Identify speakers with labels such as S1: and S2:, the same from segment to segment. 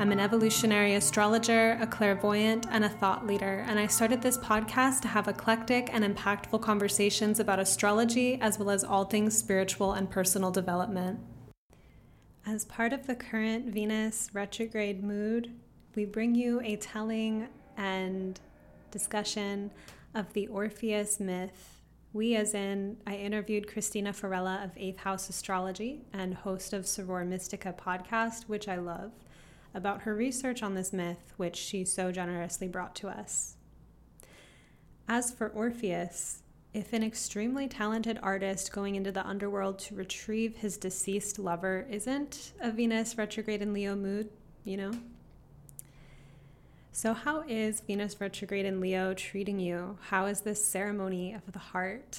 S1: I'm an evolutionary astrologer, a clairvoyant, and a thought leader, and I started this podcast to have eclectic and impactful conversations about astrology as well as all things spiritual and personal development. As part of the current Venus retrograde mood, we bring you a telling and discussion of the Orpheus myth we, as in, I interviewed Cristina Farella of Eighth House Astrology and host of Soror Mystica podcast, which I love, about her research on this myth, which she so generously brought to us. As for Orpheus, if an extremely talented artist going into the underworld to retrieve his deceased lover isn't a Venus retrograde in Leo mood, you know, so, how is Venus retrograde in Leo treating you? How is this ceremony of the heart?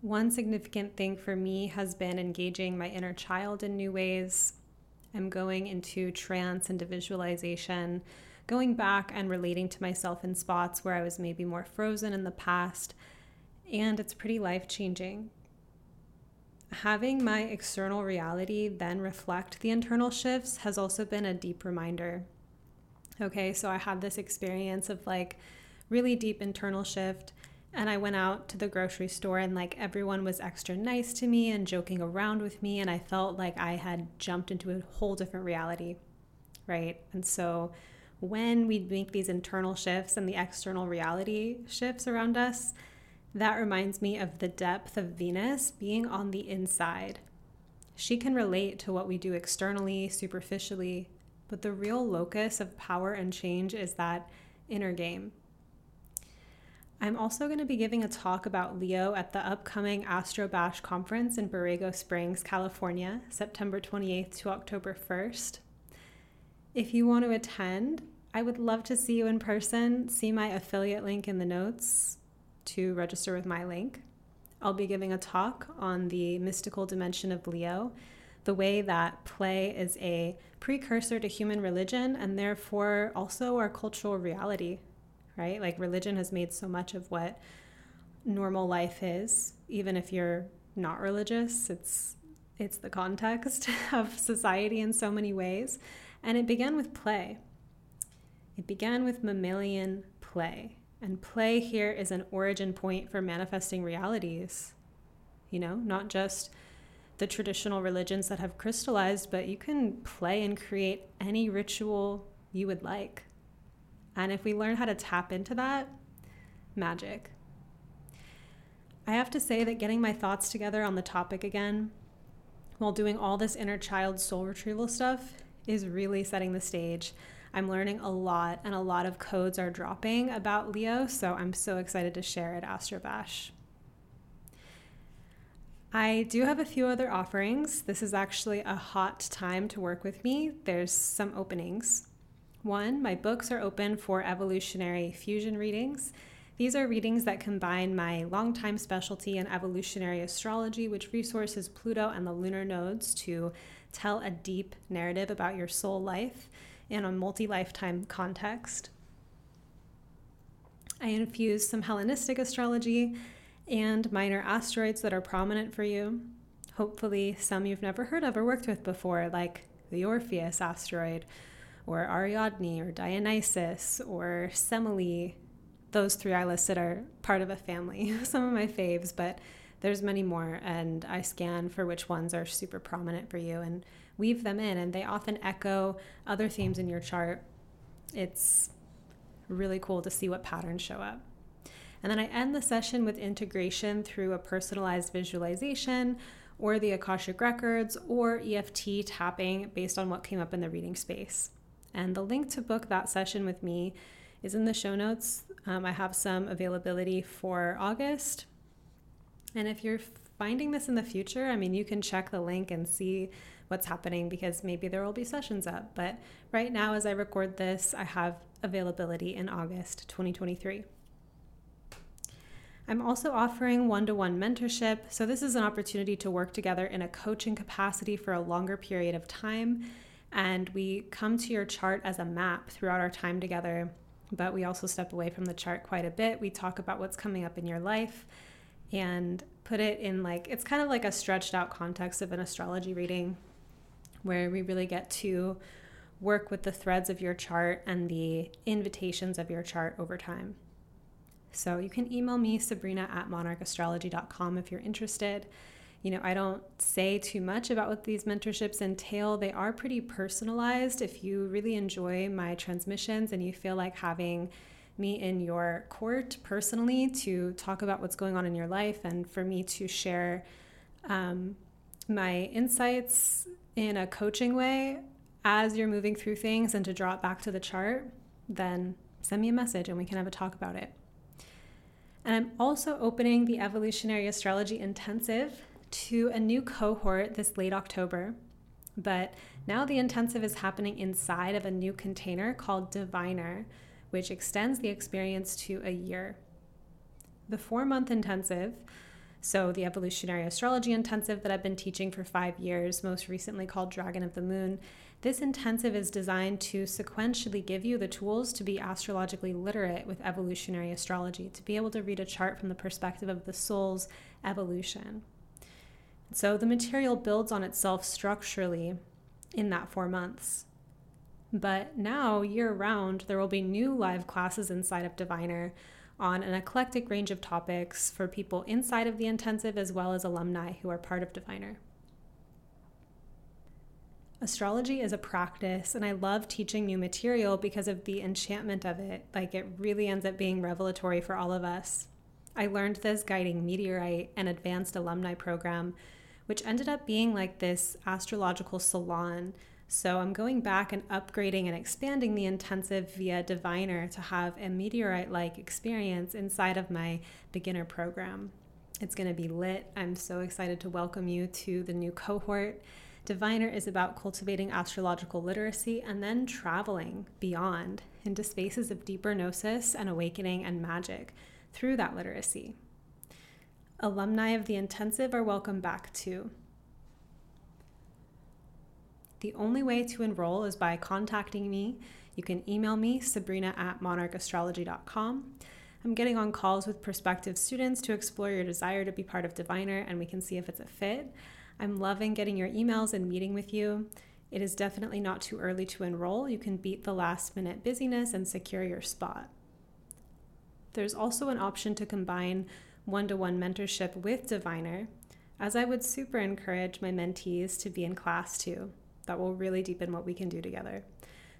S1: One significant thing for me has been engaging my inner child in new ways. I'm going into trance and visualization, going back and relating to myself in spots where I was maybe more frozen in the past, and it's pretty life changing. Having my external reality then reflect the internal shifts has also been a deep reminder Okay, so I had this experience of like really deep internal shift. And I went out to the grocery store and like everyone was extra nice to me and joking around with me. And I felt like I had jumped into a whole different reality. Right. And so when we make these internal shifts and the external reality shifts around us, that reminds me of the depth of Venus being on the inside. She can relate to what we do externally, superficially, but the real locus of power and change is that inner game. I'm also going to be giving a talk about Leo at the upcoming Astro Bash conference in Borrego Springs, California, September 28th to October 1st. If you want to attend, I would love to see you in person. See my affiliate link in the notes to register with my link. I'll be giving a talk on the mystical dimension of Leo the way that play is a precursor to human religion and therefore also our cultural reality, right? Like religion has made so much of what normal life is, even if you're not religious, it's it's the context of society in so many ways. And it began with play. It began with mammalian play. And play here is an origin point for manifesting realities. You know, not just the traditional religions that have crystallized, but you can play and create any ritual you would like. And if we learn how to tap into that, magic. I have to say that getting my thoughts together on the topic again while doing all this inner child soul retrieval stuff is really setting the stage. I'm learning a lot, and a lot of codes are dropping about Leo, so I'm so excited to share at Astrobash. I do have a few other offerings. This is actually a hot time to work with me. There's some openings. One, my books are open for evolutionary fusion readings. These are readings that combine my longtime specialty in evolutionary astrology, which resources Pluto and the lunar nodes to tell a deep narrative about your soul life in a multi lifetime context. I infuse some Hellenistic astrology and minor asteroids that are prominent for you. Hopefully, some you've never heard of or worked with before, like the Orpheus asteroid, or Ariadne, or Dionysus, or Semele. Those three I listed are part of a family. Some of my faves, but there's many more, and I scan for which ones are super prominent for you and weave them in, and they often echo other themes in your chart. It's really cool to see what patterns show up. And then I end the session with integration through a personalized visualization or the Akashic Records or EFT tapping based on what came up in the reading space. And the link to book that session with me is in the show notes. Um, I have some availability for August. And if you're finding this in the future, I mean, you can check the link and see what's happening because maybe there will be sessions up. But right now, as I record this, I have availability in August 2023. I'm also offering one to one mentorship. So, this is an opportunity to work together in a coaching capacity for a longer period of time. And we come to your chart as a map throughout our time together, but we also step away from the chart quite a bit. We talk about what's coming up in your life and put it in like, it's kind of like a stretched out context of an astrology reading where we really get to work with the threads of your chart and the invitations of your chart over time. So you can email me, Sabrina at monarchastrology.com if you're interested. You know, I don't say too much about what these mentorships entail. They are pretty personalized. If you really enjoy my transmissions and you feel like having me in your court personally to talk about what's going on in your life and for me to share um, my insights in a coaching way as you're moving through things and to draw it back to the chart, then send me a message and we can have a talk about it. And I'm also opening the Evolutionary Astrology Intensive to a new cohort this late October. But now the intensive is happening inside of a new container called Diviner, which extends the experience to a year. The four month intensive, so the Evolutionary Astrology Intensive that I've been teaching for five years, most recently called Dragon of the Moon, this intensive is designed to sequentially give you the tools to be astrologically literate with evolutionary astrology, to be able to read a chart from the perspective of the soul's evolution. So the material builds on itself structurally in that four months. But now, year round, there will be new live classes inside of Diviner on an eclectic range of topics for people inside of the intensive as well as alumni who are part of Diviner. Astrology is a practice, and I love teaching new material because of the enchantment of it. Like, it really ends up being revelatory for all of us. I learned this guiding Meteorite and advanced alumni program, which ended up being like this astrological salon. So, I'm going back and upgrading and expanding the intensive via Diviner to have a meteorite like experience inside of my beginner program. It's going to be lit. I'm so excited to welcome you to the new cohort. Diviner is about cultivating astrological literacy and then traveling beyond into spaces of deeper gnosis and awakening and magic through that literacy. Alumni of the intensive are welcome back too. The only way to enroll is by contacting me. You can email me, sabrina at monarchastrology.com. I'm getting on calls with prospective students to explore your desire to be part of Diviner and we can see if it's a fit. I'm loving getting your emails and meeting with you. It is definitely not too early to enroll. You can beat the last minute busyness and secure your spot. There's also an option to combine one to one mentorship with Diviner, as I would super encourage my mentees to be in class too. That will really deepen what we can do together.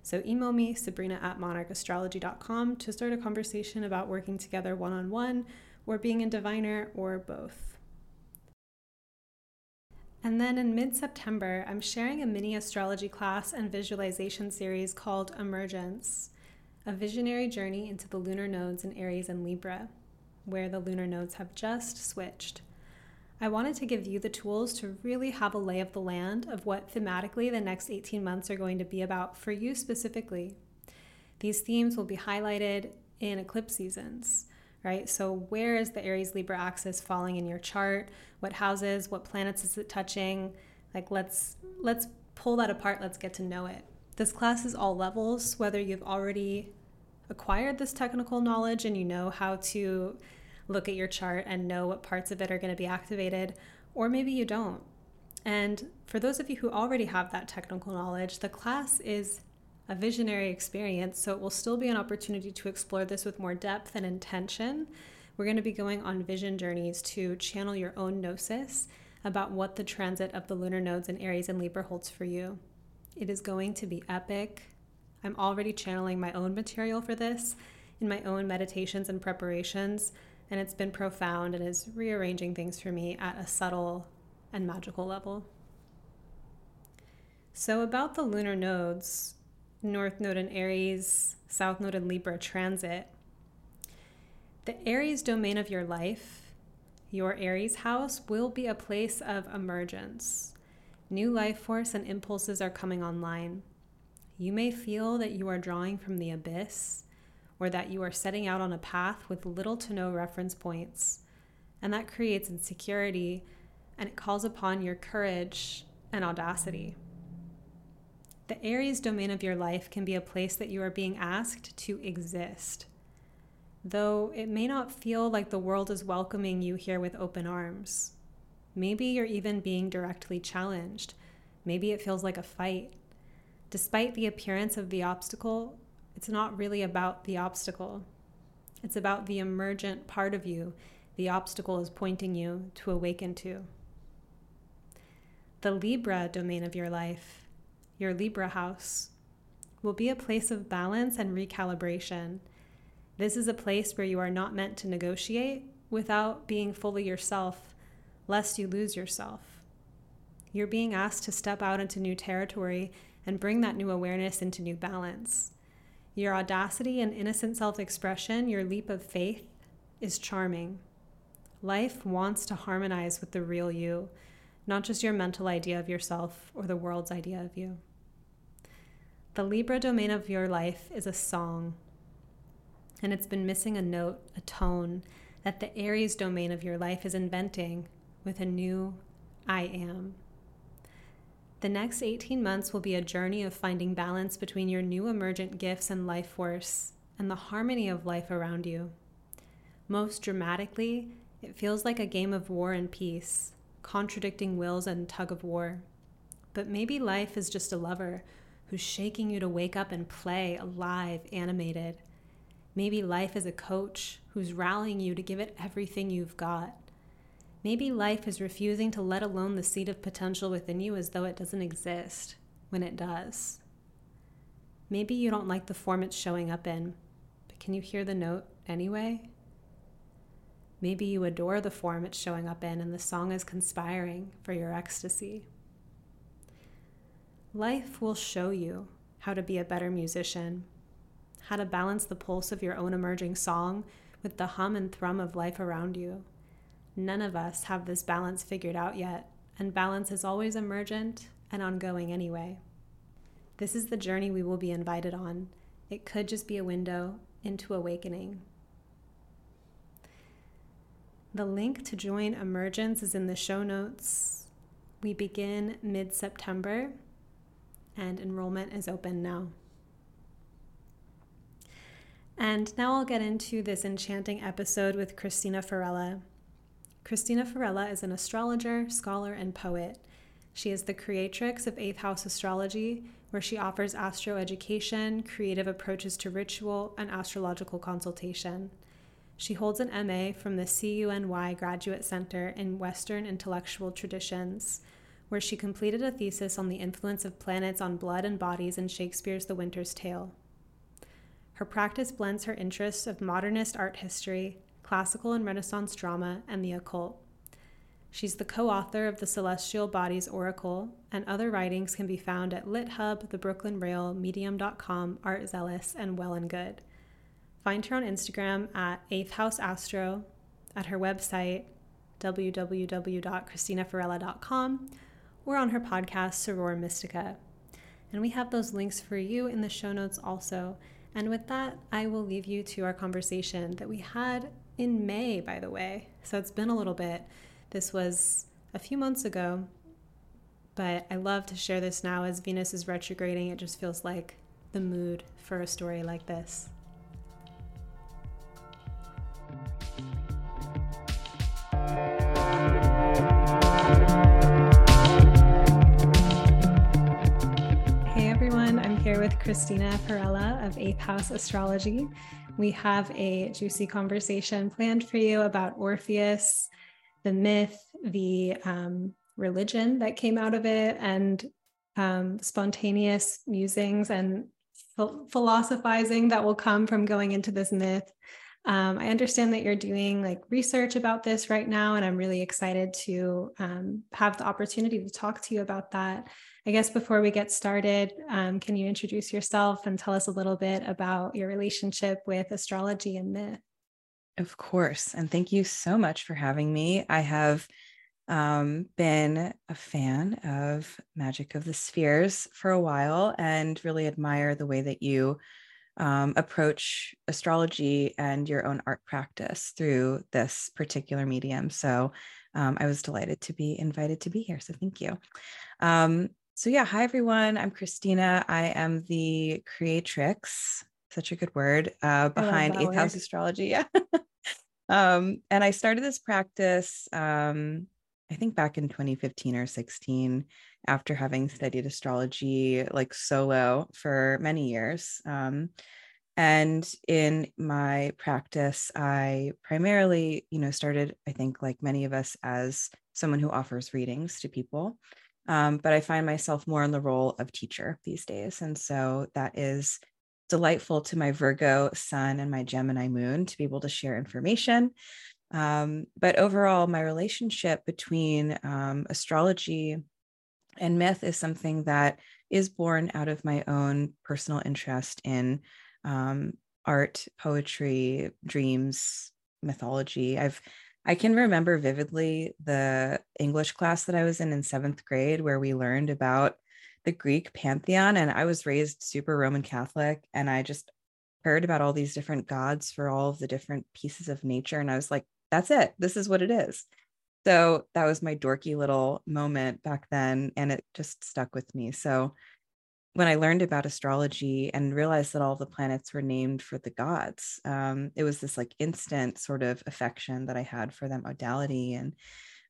S1: So email me, sabrina at monarchastrology.com, to start a conversation about working together one on one, or being in Diviner, or both. And then in mid September, I'm sharing a mini astrology class and visualization series called Emergence A Visionary Journey into the Lunar Nodes in Aries and Libra, where the lunar nodes have just switched. I wanted to give you the tools to really have a lay of the land of what thematically the next 18 months are going to be about for you specifically. These themes will be highlighted in eclipse seasons right? So, where is the Aries Libra axis falling in your chart? What houses, what planets is it touching? Like let's let's pull that apart, let's get to know it. This class is all levels, whether you've already acquired this technical knowledge and you know how to look at your chart and know what parts of it are going to be activated, or maybe you don't. And for those of you who already have that technical knowledge, the class is a visionary experience, so it will still be an opportunity to explore this with more depth and intention. We're going to be going on vision journeys to channel your own gnosis about what the transit of the lunar nodes in Aries and Libra holds for you. It is going to be epic. I'm already channeling my own material for this in my own meditations and preparations, and it's been profound and is rearranging things for me at a subtle and magical level. So, about the lunar nodes, North Node in Aries, South Node in Libra transit. The Aries domain of your life, your Aries house, will be a place of emergence. New life force and impulses are coming online. You may feel that you are drawing from the abyss or that you are setting out on a path with little to no reference points. And that creates insecurity and it calls upon your courage and audacity. The Aries domain of your life can be a place that you are being asked to exist. Though it may not feel like the world is welcoming you here with open arms. Maybe you're even being directly challenged. Maybe it feels like a fight. Despite the appearance of the obstacle, it's not really about the obstacle. It's about the emergent part of you the obstacle is pointing you to awaken to. The Libra domain of your life, your Libra house, will be a place of balance and recalibration. This is a place where you are not meant to negotiate without being fully yourself, lest you lose yourself. You're being asked to step out into new territory and bring that new awareness into new balance. Your audacity and innocent self expression, your leap of faith, is charming. Life wants to harmonize with the real you, not just your mental idea of yourself or the world's idea of you. The Libra domain of your life is a song, and it's been missing a note, a tone that the Aries domain of your life is inventing with a new I am. The next 18 months will be a journey of finding balance between your new emergent gifts and life force and the harmony of life around you. Most dramatically, it feels like a game of war and peace, contradicting wills and tug of war. But maybe life is just a lover who's shaking you to wake up and play alive, animated. Maybe life is a coach who's rallying you to give it everything you've got. Maybe life is refusing to let alone the seed of potential within you as though it doesn't exist when it does. Maybe you don't like the form it's showing up in, but can you hear the note anyway? Maybe you adore the form it's showing up in and the song is conspiring for your ecstasy. Life will show you how to be a better musician, how to balance the pulse of your own emerging song with the hum and thrum of life around you None of us have this balance figured out yet, and balance is always emergent and ongoing anyway. This is the journey we will be invited on. It could just be a window into awakening. The link to join Emergence is in the show notes. We begin mid September, and enrollment is open now. And now I'll get into this enchanting episode with Cristina Farella. Cristina Farella is an astrologer, scholar, and poet. She is the creatrix of Eighth House Astrology, where she offers astro education, creative approaches to ritual, and astrological consultation. She holds an MA from the CUNY Graduate Center in Western Intellectual Traditions, where she completed a thesis on the influence of planets on blood and bodies in Shakespeare's The Winter's Tale. Her practice blends her interests of modernist art history, classical and Renaissance drama, and the occult. She's the co author of The Celestial Bodies Oracle, and other writings can be found at LitHub, The Brooklyn Rail, Medium.com, Art Zealous, and Well and Good. Find her on Instagram at Eighth House Astro, at her website, www.cristinafarella.com, or on her podcast, Soror Mystica. And we have those links for you in the show notes also. And with that, I will leave you to our conversation that we had in May, by the way. So it's been a little bit. This was a few months ago, but I love to share this now as Venus is retrograding. It just feels like the mood for a story like this. Hey everyone, I'm here with Cristina Farella of Eighth House Astrology. We have a juicy conversation planned for you about Orpheus, the myth, the um, religion that came out of it, and um, spontaneous musings and philosophizing that will come from going into this myth. Um, I understand that you're doing like research about this right now, and I'm really excited to um, have the opportunity to talk to you about that. I guess before we get started, um, can you introduce yourself and tell us a little bit about your relationship with astrology and myth?
S2: Of course. And thank you so much for having me. I have um, been a fan of Magic of the Spheres for a while and really admire the way that you um, approach astrology and your own art practice through this particular medium. So um, I was delighted to be invited to be here. So thank you. Um, so, yeah, hi everyone. I'm Cristina. I am the creatrix, such a good word, uh, behind Eighth word. House Astrology. Yeah. um, and I started this practice, um, I think back in 2015 or 16, after having studied astrology like solo for many years. Um, and in my practice, I primarily, you know, started, I think, like many of us, as someone who offers readings to people. Um, but I find myself more in the role of teacher these days. And so that is delightful to my Virgo sun and my Gemini moon to be able to share information. Um, but overall, my relationship between um, astrology and myth is something that is born out of my own personal interest in um, art, poetry, dreams, mythology. I've I can remember vividly the English class that I was in in seventh grade, where we learned about the Greek pantheon. And I was raised super Roman Catholic, and I just heard about all these different gods for all of the different pieces of nature. And I was like, that's it. This is what it is. So that was my dorky little moment back then. And it just stuck with me. So when I learned about astrology and realized that all the planets were named for the gods, um, it was this like instant sort of affection that I had for that modality. And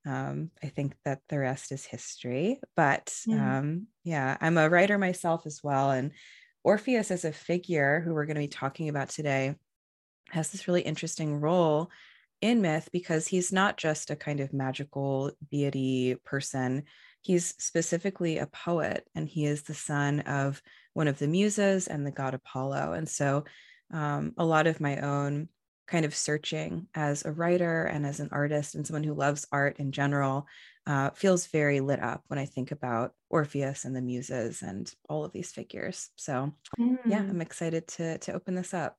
S2: um, I think that the rest is history. But yeah. Um, yeah, I'm a writer myself as well. And Orpheus as a figure who we're going to be talking about today has this really interesting role in myth because he's not just a kind of magical deity person He's specifically a poet, and he is the son of one of the muses and the god Apollo. And so, um, a lot of my own kind of searching as a writer and as an artist and someone who loves art in general uh, feels very lit up when I think about Orpheus and the muses and all of these figures. So, mm. yeah, I'm excited to to open this up.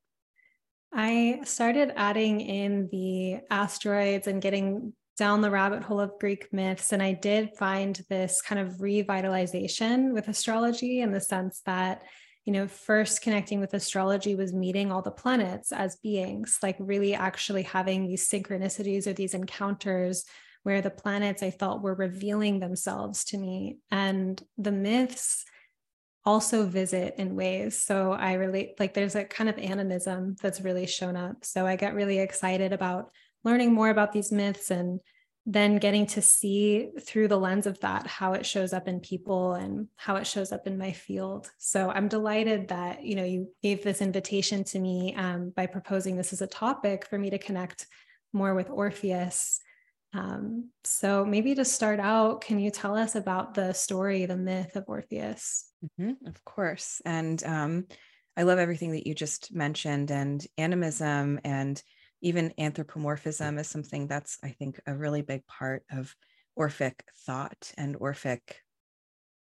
S1: I started adding in the asteroids and getting down the rabbit hole of Greek myths. And I did find this kind of revitalization with astrology in the sense that, you know, first connecting with astrology was meeting all the planets as beings, like really actually having these synchronicities or these encounters where the planets I felt were revealing themselves to me. And the myths also visit in ways. So I relate, like, there's a kind of animism that's really shown up. So I get really excited about learning more about these myths and then getting to see through the lens of that how it shows up in people and how it shows up in my field so i'm delighted that you know you gave this invitation to me um, by proposing this as a topic for me to connect more with orpheus um, so maybe to start out can you tell us about the story the myth of orpheus?
S2: Mm-hmm, of course. And um, i love everything that you just mentioned and animism and even anthropomorphism is something that's i think a really big part of orphic thought and orphic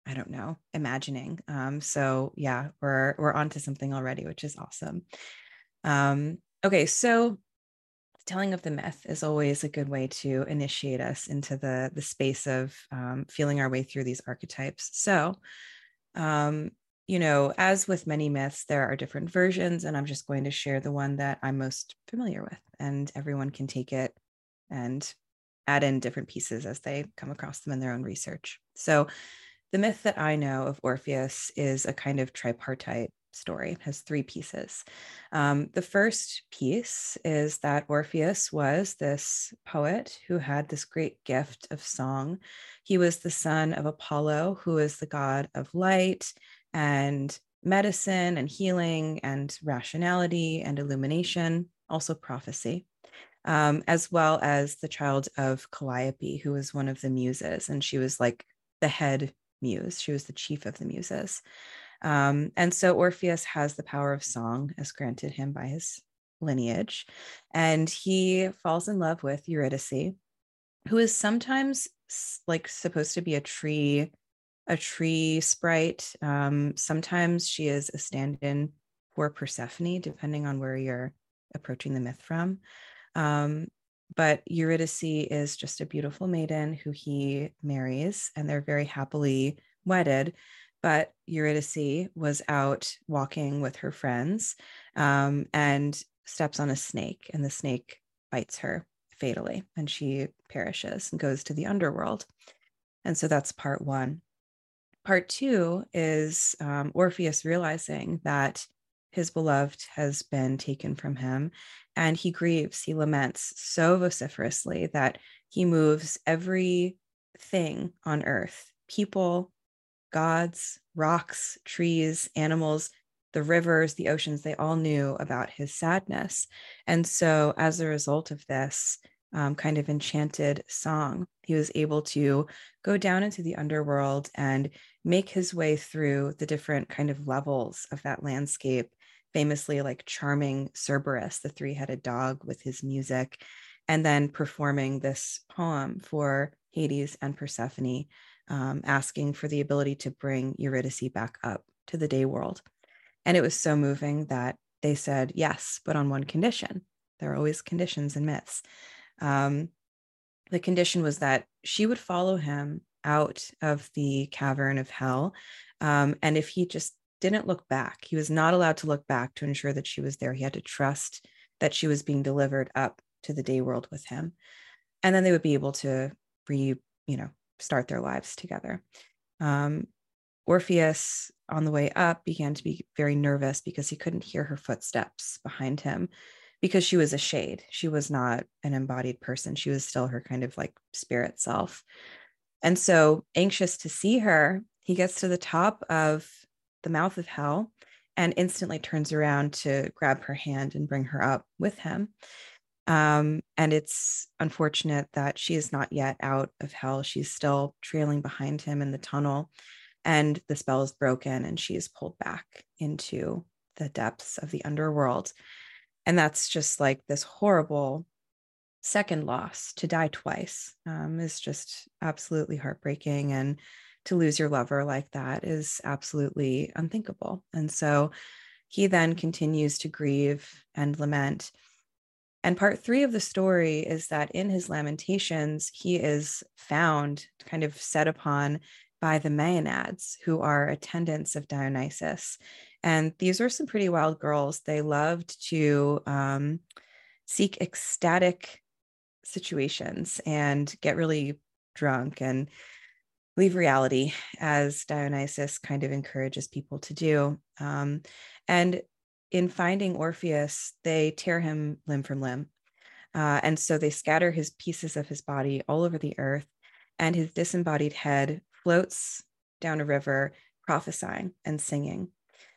S2: i don't know imagining. Um, so yeah we're we're onto something already which is awesome. Um, okay so telling of the myth is always a good way to initiate us into the the space of um, feeling our way through these archetypes so um, you know, as with many myths, there are different versions, and I'm just going to share the one that I'm most familiar with, and everyone can take it and add in different pieces as they come across them in their own research. So, the myth that I know of Orpheus is a kind of tripartite story, it has three pieces. Um, the first piece is that Orpheus was this poet who had this great gift of song. He was the son of Apollo, who is the god of light and medicine and healing and rationality and illumination, also prophecy, um, as well as the child of Calliope, who was one of the muses. And she was like the head muse, she was the chief of the muses. Um, and so Orpheus has the power of song as granted him by his lineage. And he falls in love with Eurydice, who is sometimes like supposed to be a tree a tree sprite. Um, sometimes she is a stand in for Persephone, depending on where you're approaching the myth from. Um, but Eurydice is just a beautiful maiden who he marries, and they're very happily wedded. But Eurydice was out walking with her friends um, and steps on a snake, and the snake bites her fatally, and she perishes and goes to the underworld. And so that's part one. Part two is um, Orpheus realizing that his beloved has been taken from him and he grieves, he laments so vociferously that he moves every thing on earth people, gods, rocks, trees, animals, the rivers, the oceans, they all knew about his sadness. And so, as a result of this um, kind of enchanted song, he was able to go down into the underworld and make his way through the different kind of levels of that landscape famously like charming Cerberus, the three headed dog, with his music, and then performing this poem for Hades and Persephone, um, asking for the ability to bring Eurydice back up to the day world. And it was so moving that they said yes, but on one condition. There are always conditions in myths. Um, the condition was that she would follow him out of the cavern of hell. Um, and if he just didn't look back. He was not allowed to look back to ensure that she was there. He had to trust that she was being delivered up to the day world with him. And then they would be able to re, you know, start their lives together. Um, Orpheus, on the way up, began to be very nervous because he couldn't hear her footsteps behind him because she was a shade. She was not an embodied person. She was still her kind of like spirit self. And so, anxious to see her, he gets to the top of the mouth of hell and instantly turns around to grab her hand and bring her up with him. Um, and it's unfortunate that she is not yet out of hell. She's still trailing behind him in the tunnel, and the spell is broken, and she is pulled back into the depths of the underworld. And that's just like this horrible second loss to die twice um, is just absolutely heartbreaking. And to lose your lover like that is absolutely unthinkable. And so he then continues to grieve and lament. And part three of the story is that in his lamentations, he is found, kind of set upon by the Maenads, who are attendants of Dionysus. And these are some pretty wild girls. They loved to um, seek ecstatic situations and get really drunk and leave reality as Dionysus kind of encourages people to do. Um, and in finding Orpheus, they tear him limb from limb. Uh, and so they scatter his pieces of his body all over the earth, and his disembodied head floats down a river, prophesying and singing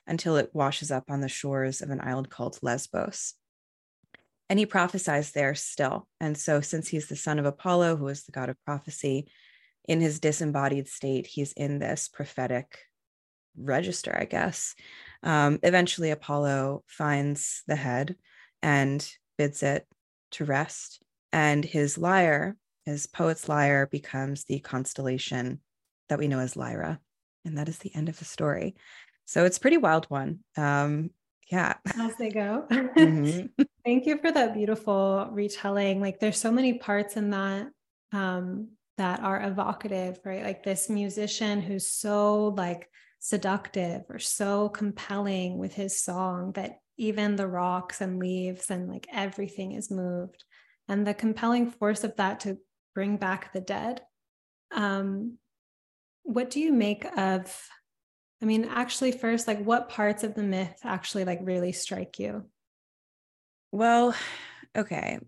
S2: until it washes up on the shores of an island called Lesbos. And he prophesies there still. And so, since he's the son of Apollo, who is the god of prophecy, in his disembodied state, he's in this prophetic register, I guess. Um, eventually, Apollo finds the head and bids it to rest. And his lyre, his poet's lyre, becomes the constellation that we know as Lyra. And that is the end of the story. So it's pretty wild one. Um, yeah.
S1: As they go. Mm-hmm. Thank you for that beautiful retelling. Like there's so many parts in that um, that are evocative, right? Like this musician who's so like seductive or so compelling with his song that even the rocks and leaves and like everything is moved. And the compelling force of that to bring back the dead. Um, what do you make of? I mean, actually, first, like what parts of the myth actually like really strike you?
S2: Well, okay.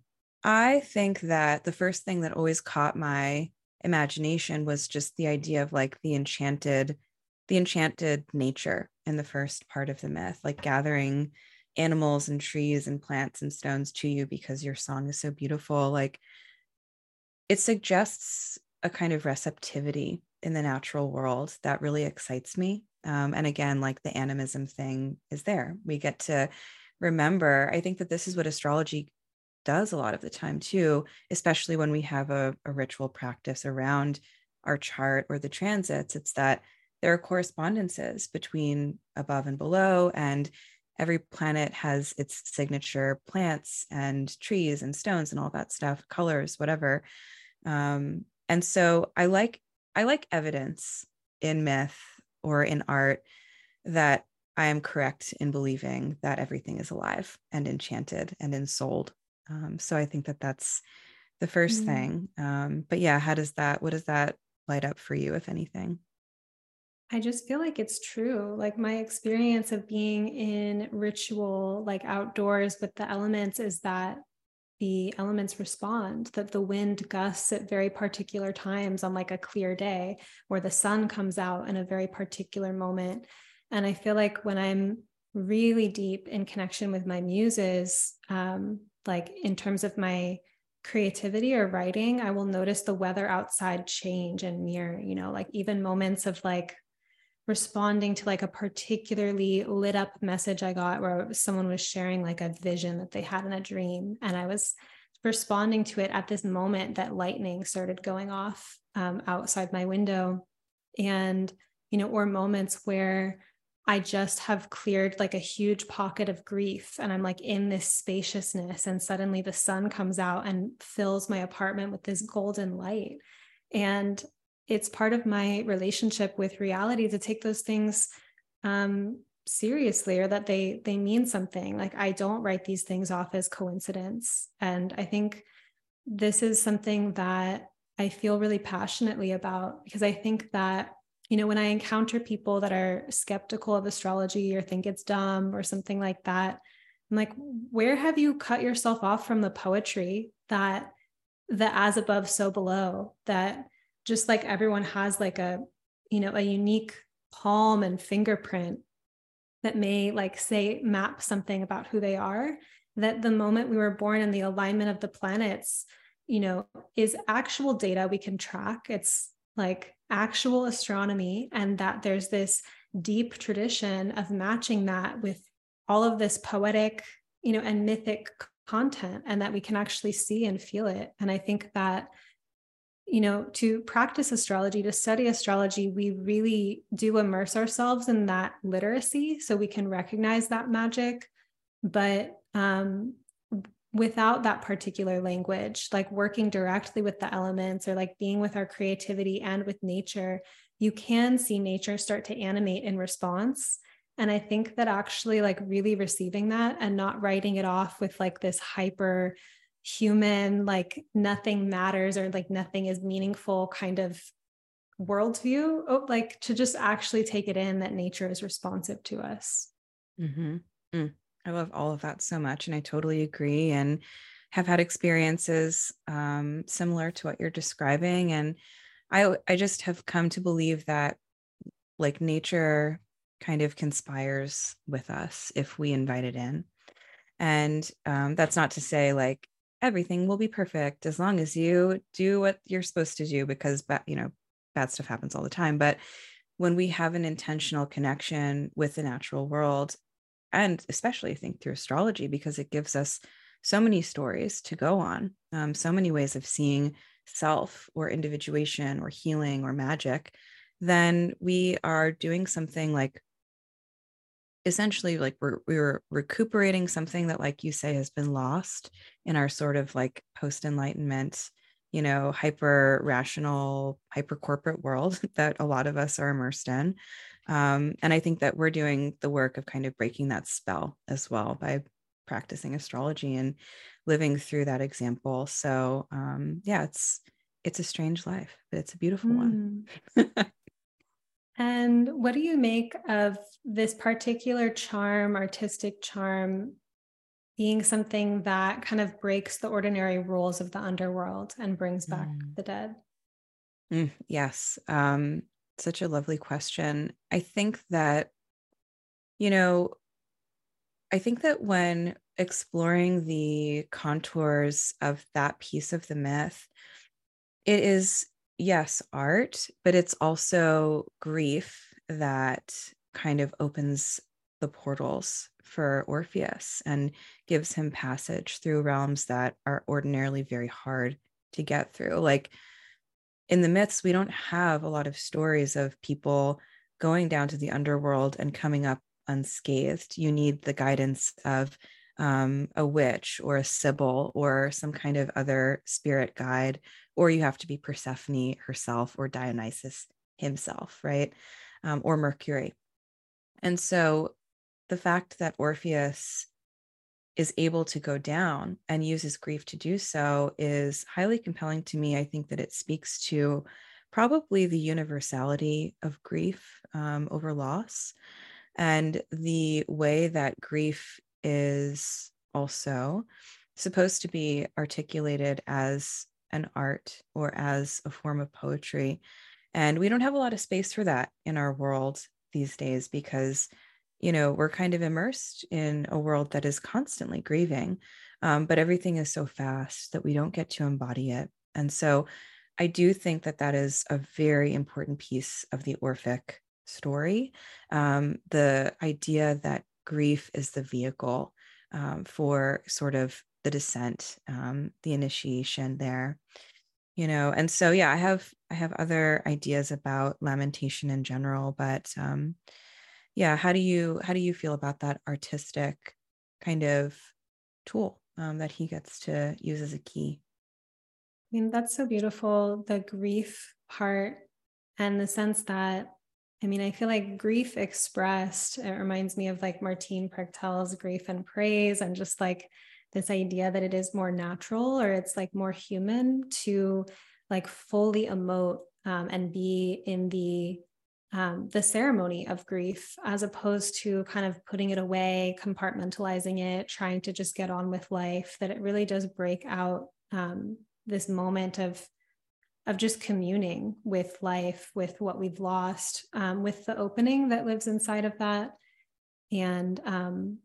S2: I think that the first thing that always caught my imagination was just the idea of like the enchanted the enchanted nature in the first part of the myth like gathering animals and trees and plants and stones to you because your song is so beautiful like it suggests a kind of receptivity in the natural world that really excites me um, and again like the animism thing is there we get to remember i think that this is what astrology does a lot of the time too, especially when we have a, a ritual practice around our chart or the transits. It's that there are correspondences between above and below, and every planet has its signature plants and trees and stones and all that stuff, colors, whatever. Um, and so I like I like evidence in myth or in art that I am correct in believing that everything is alive and enchanted and ensouled. Um, so I think that that's the 1st mm thing. Um, but yeah, how does that, what does that light up for you, if anything?
S1: I just feel like it's true. Like my experience of being in ritual, like outdoors with the elements, is that the elements respond, that the wind gusts at very particular times on like a clear day, or the sun comes out in a very particular moment. And I feel like when I'm really deep in connection with my muses, um, like in terms of my creativity or writing, I will notice the weather outside change and mirror, you know, like even moments of like responding to like a particularly lit up message I got where someone was sharing like a vision that they had in a dream. And I was responding to it at this moment that lightning started going off um, outside my window. And, you know, or moments where I just have cleared like a huge pocket of grief and I'm like in this spaciousness and suddenly the sun comes out and fills my apartment with this golden light. And it's part of my relationship with reality to take those things um, seriously or that they they mean something. Like I don't write these things off as coincidence. And I think this is something that I feel really passionately about because I think that you know, when I encounter people that are skeptical of astrology or think it's dumb or something like that, I'm like, where have you cut yourself off from the poetry that the as above, so below, that just like everyone has like a, you know, a unique palm and fingerprint that may like say map something about who they are that the moment we were born and the alignment of the planets you know is actual data we can track. It's like actual astronomy and that there's this deep tradition of matching that with all of this poetic you know and mythic content and that we can actually see and feel it. And i think that you know to practice astrology to study astrology we really do immerse ourselves in that literacy so we can recognize that magic but um without that particular language, like working directly with the elements or like being with our creativity and with nature, you can see nature start to animate in response. And I think that actually, like, really receiving that and not writing it off with like this hyper human, like, nothing matters or like nothing is meaningful kind of worldview, oh, like to just actually take it in that nature is responsive to us.
S2: Mm-hmm. Mm. I love all of that so much. And I totally agree and have had experiences um, similar to what you're describing. And I, I just have come to believe that like nature kind of conspires with us if we invite it in. And um, that's not to say like everything will be perfect as long as you do what you're supposed to do because, you know, bad stuff happens all the time. But when we have an intentional connection with the natural world and especially I think through astrology because it gives us so many stories to go on, um, so many ways of seeing self or individuation or healing or magic, then we are doing something like essentially like we're we're recuperating something that like you say has been lost in our sort of like post enlightenment you know hyper rational hyper corporate world that a lot of us are immersed in um, and I think that we're doing the work of kind of breaking that spell as well by practicing astrology and living through that example. So um, yeah, it's it's a strange life, but it's a beautiful mm. one.
S1: and what do you make of this particular charm, artistic charm, being something that kind of breaks the ordinary rules of the underworld and brings back mm. the dead?
S2: Mm, yes. Um, such a lovely question. I think that, you know, I think that when exploring the contours of that piece of the myth, it is, yes, art, but it's also grief that kind of opens the portals for Orpheus and gives him passage through realms that are ordinarily very hard to get through. Like, in the myths, we don't have a lot of stories of people going down to the underworld and coming up unscathed. You need the guidance of um, a witch or a sibyl or some kind of other spirit guide, or you have to be Persephone herself or Dionysus himself, right? Um, or Mercury. And so the fact that Orpheus is able to go down and uses grief to do so is highly compelling to me. I think that it speaks to probably the universality of grief um, over loss and the way that grief is also supposed to be articulated as an art or as a form of poetry. And we don't have a lot of space for that in our world these days because, you know, we're kind of immersed in a world that is constantly grieving. Um, but everything is so fast that we don't get to embody it. And so I do think that that is a very important piece of the Orphic story. Um, the idea that grief is the vehicle um, for sort of the descent, um, the initiation there, you know. And so, yeah, I have I have other ideas about lamentation in general, but um, yeah, how do you how do you feel about that artistic kind of tool um, that he gets to use as a key?
S1: I mean, that's so beautiful. The grief part and the sense that I mean, I feel like grief expressed, it reminds me of like Martín Prechtel's grief and praise, and just like this idea that it is more natural or it's like more human to like fully emote um, and be in the um, the ceremony of grief as opposed to kind of putting it away compartmentalizing it trying to just get on with life that it really does break out um, this moment of of just communing with life, with what we've lost, um, with the opening that lives inside of that. And um,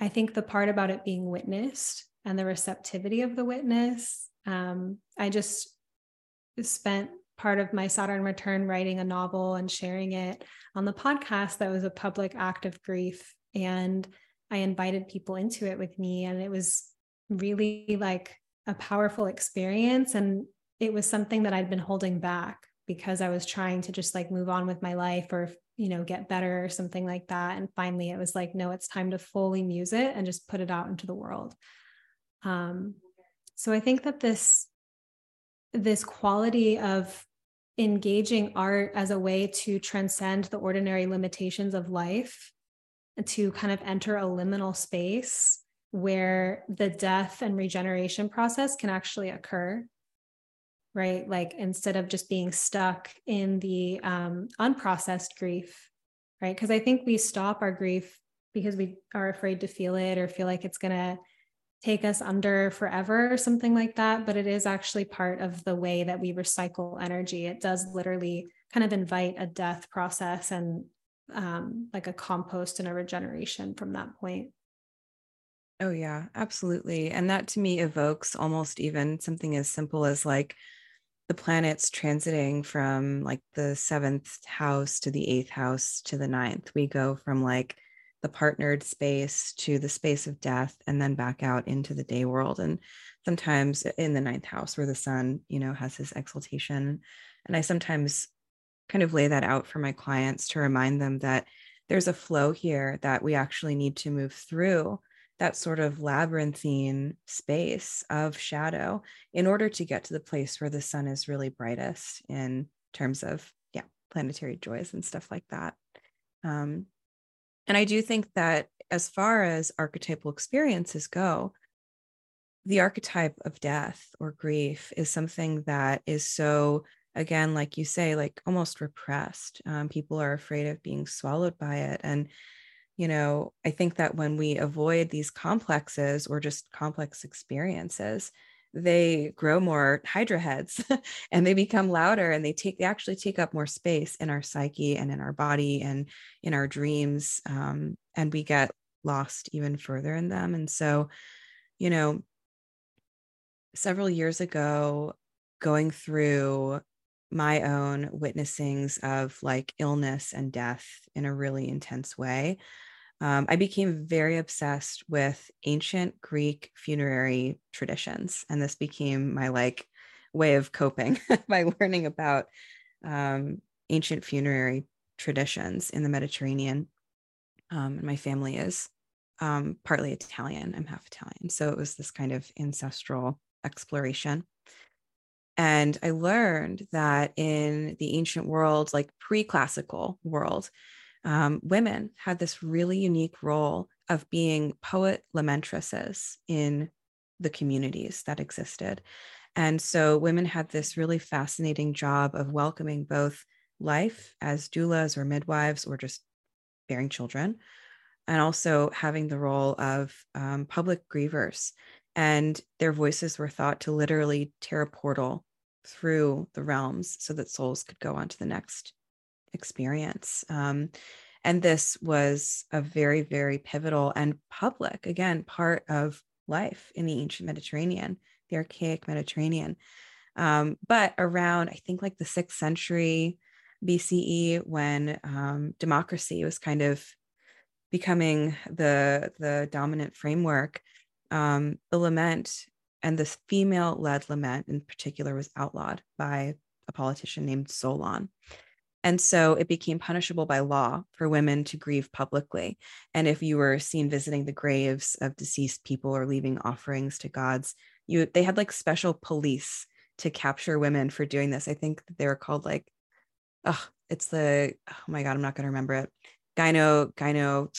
S1: I think the part about it being witnessed and the receptivity of the witness, um, I just spent part of my Saturn return writing a novel and sharing it on the podcast that was a public act of grief. And I invited people into it with me. And it was really like a powerful experience. And it was something that I'd been holding back because I was trying to just like move on with my life or, you know, get better or something like that. And finally it was like, no, it's time to fully muse it and just put it out into the world. Um, so I think that this, this quality of engaging art as a way to transcend the ordinary limitations of life to kind of enter a liminal space where the death and regeneration process can actually occur right? Like instead of just being stuck in the um, unprocessed grief, right? Because I think we stop our grief because we are afraid to feel it or feel like it's going to take us under forever or something like that. But it is actually part of the way that we recycle energy. It does literally kind of invite a death process and um, like a compost and a regeneration from that point.
S2: Oh, yeah, absolutely. And that to me evokes almost even something as simple as like the planets transiting from like the seventh house to the eighth house to the ninth. We go from like the partnered space to the space of death and then back out into the day world. And sometimes in the ninth house where the sun, you know, has his exaltation. And I sometimes kind of lay that out for my clients to remind them that there's a flow here that we actually need to move through that sort of labyrinthine space of shadow in order to get to the place where the sun is really brightest in terms of yeah planetary joys and stuff like that. Um, and i do think that as far as archetypal experiences go the archetype of death or grief is something that is so again like you say like almost repressed. Um, people are afraid of being swallowed by it. And you know, I think that when we avoid these complexes or just complex experiences, they grow more hydra heads and they become louder and they take they actually take up more space in our psyche and in our body and in our dreams um, and we get lost even further in them. And so you know several years ago going through my own witnessings of like illness and death in a really intense way um, I became very obsessed with ancient Greek funerary traditions. And this became my like way of coping by learning about um, ancient funerary traditions in the Mediterranean. Um, and my family is um, partly Italian. I'm half Italian. So it was this kind of ancestral exploration. And I learned that in the ancient world, like pre classical world, um, women had this really unique role of being poet lamentresses in the communities that existed. And so women had this really fascinating job of welcoming both life as doulas or midwives or just bearing children, and also having the role of um, public grievers. And their voices were thought to literally tear a portal through the realms so that souls could go on to the next experience. Um, and this was a very, very pivotal and public, again, part of life in the ancient Mediterranean, the archaic Mediterranean. Um, but around, I think, like the sixth century BCE, when um, democracy was kind of becoming the the dominant framework, um, the lament and this female-led lament in particular was outlawed by a politician named Solon. And so it became punishable by law for women to grieve publicly. And if you were seen visiting the graves of deceased people or leaving offerings to gods, you they had like special police to capture women for doing this. I think they were called like, oh, it's the oh my god, I'm not gonna remember it. Gyno, gyno,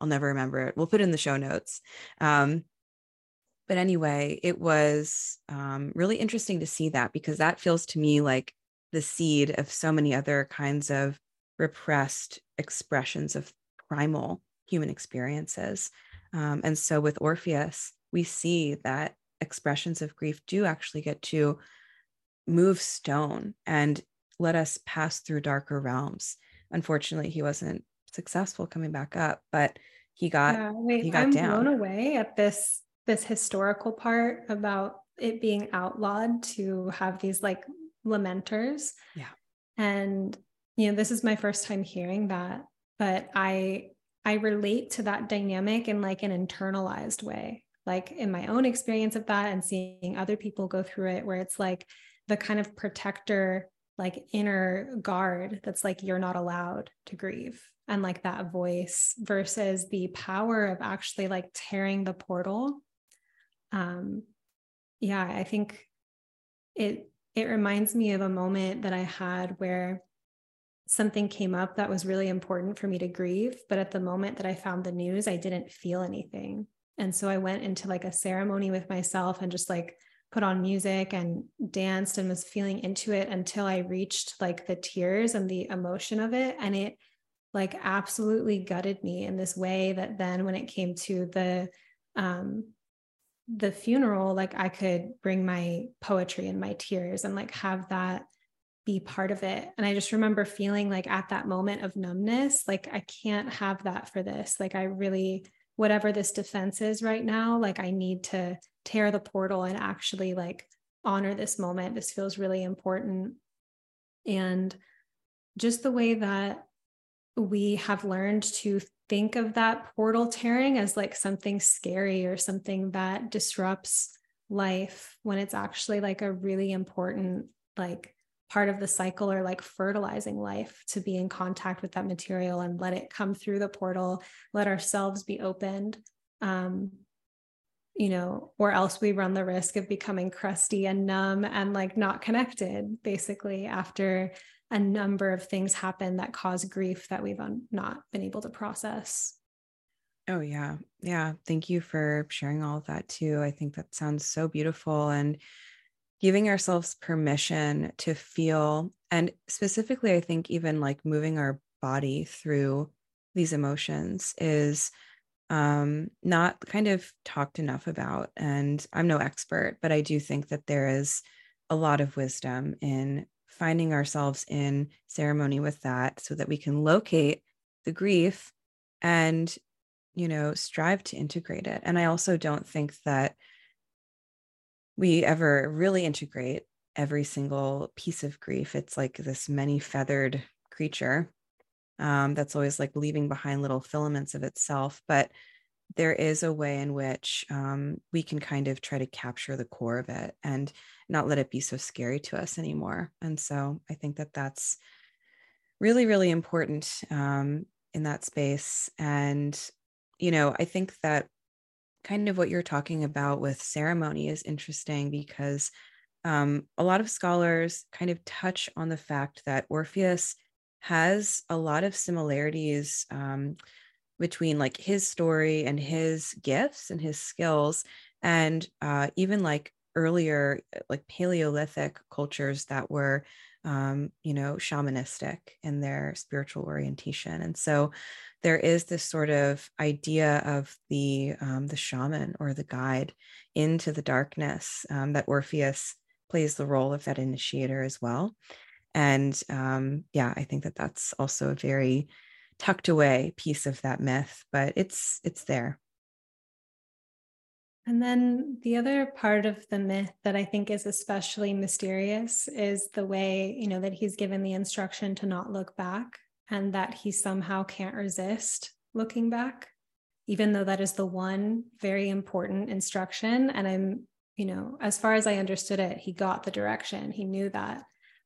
S2: I'll never remember it. We'll put it in the show notes. Um, but anyway, it was um, really interesting to see that because that feels to me like the seed of so many other kinds of repressed expressions of primal human experiences. Um, and so with Orpheus, we see that expressions of grief do actually get to move stone and let us pass through darker realms. Unfortunately, he wasn't successful coming back up, but he got yeah, wait, he got
S1: I'm
S2: down.
S1: blown away at this this historical part about it being outlawed to have these like lamenters.
S2: Yeah.
S1: And you know, this is my first time hearing that, but I I relate to that dynamic in like an internalized way. Like in my own experience of that and seeing other people go through it where it's like the kind of protector like inner guard that's like you're not allowed to grieve and like that voice versus the power of actually like tearing the portal um yeah i think it it reminds me of a moment that I had where something came up that was really important for me to grieve. But at the moment that I found the news, I didn't feel anything. And so I went into like a ceremony with myself and just like put on music and danced and was feeling into it until I reached like the tears and the emotion of it. And it like absolutely gutted me in this way that then when it came to the um the funeral like i could bring my poetry and my tears and like have that be part of it. And i just remember feeling like at that moment of numbness like i can't have that for this. Like i really whatever this defense is right now like i need to tear the portal and actually like honor this moment. This feels really important. And just the way that we have learned to think of that portal tearing as like something scary or something that disrupts life when it's actually like a really important like part of the cycle or like fertilizing life to be in contact with that material and let it come through the portal let ourselves be opened um you know or else we run the risk of becoming crusty and numb and like not connected basically after a number of things happen that cause grief that we've un- not been able to process.
S2: Oh, yeah. Yeah. Thank you for sharing all of that too. I think that sounds so beautiful and giving ourselves permission to feel. And specifically, I think even like moving our body through these emotions is um, not kind of talked enough about. And I'm no expert, but I do think that there is a lot of wisdom in finding ourselves in ceremony with that so that we can locate the grief and you know strive to integrate it. And i also don't think that we ever really integrate every single piece of grief. It's like this many feathered creature um, that's always like leaving behind little filaments of itself. But there is a way in which um, we can kind of try to capture the core of it and not let it be so scary to us anymore. And so I think that that's really, really important um, in that space. And, you know, I think that kind of what you're talking about with ceremony is interesting because um, a lot of scholars kind of touch on the fact that Orpheus has a lot of similarities um, between like his story and his gifts and his skills and uh, even like earlier like paleolithic cultures that were um, you know shamanistic in their spiritual orientation. And so there is this sort of idea of the um, the shaman or the guide into the darkness um, that orpheus plays the role of that initiator as well. And um, yeah i think that that's also a very tucked away piece of that myth, but it's it's there.
S1: And then the other part of the myth that I think is especially mysterious is the way, you know, that he's given the instruction to not look back and that he somehow can't resist looking back, even though that is the one very important instruction. And I'm, you know, as far as I understood it, he got the direction, he knew that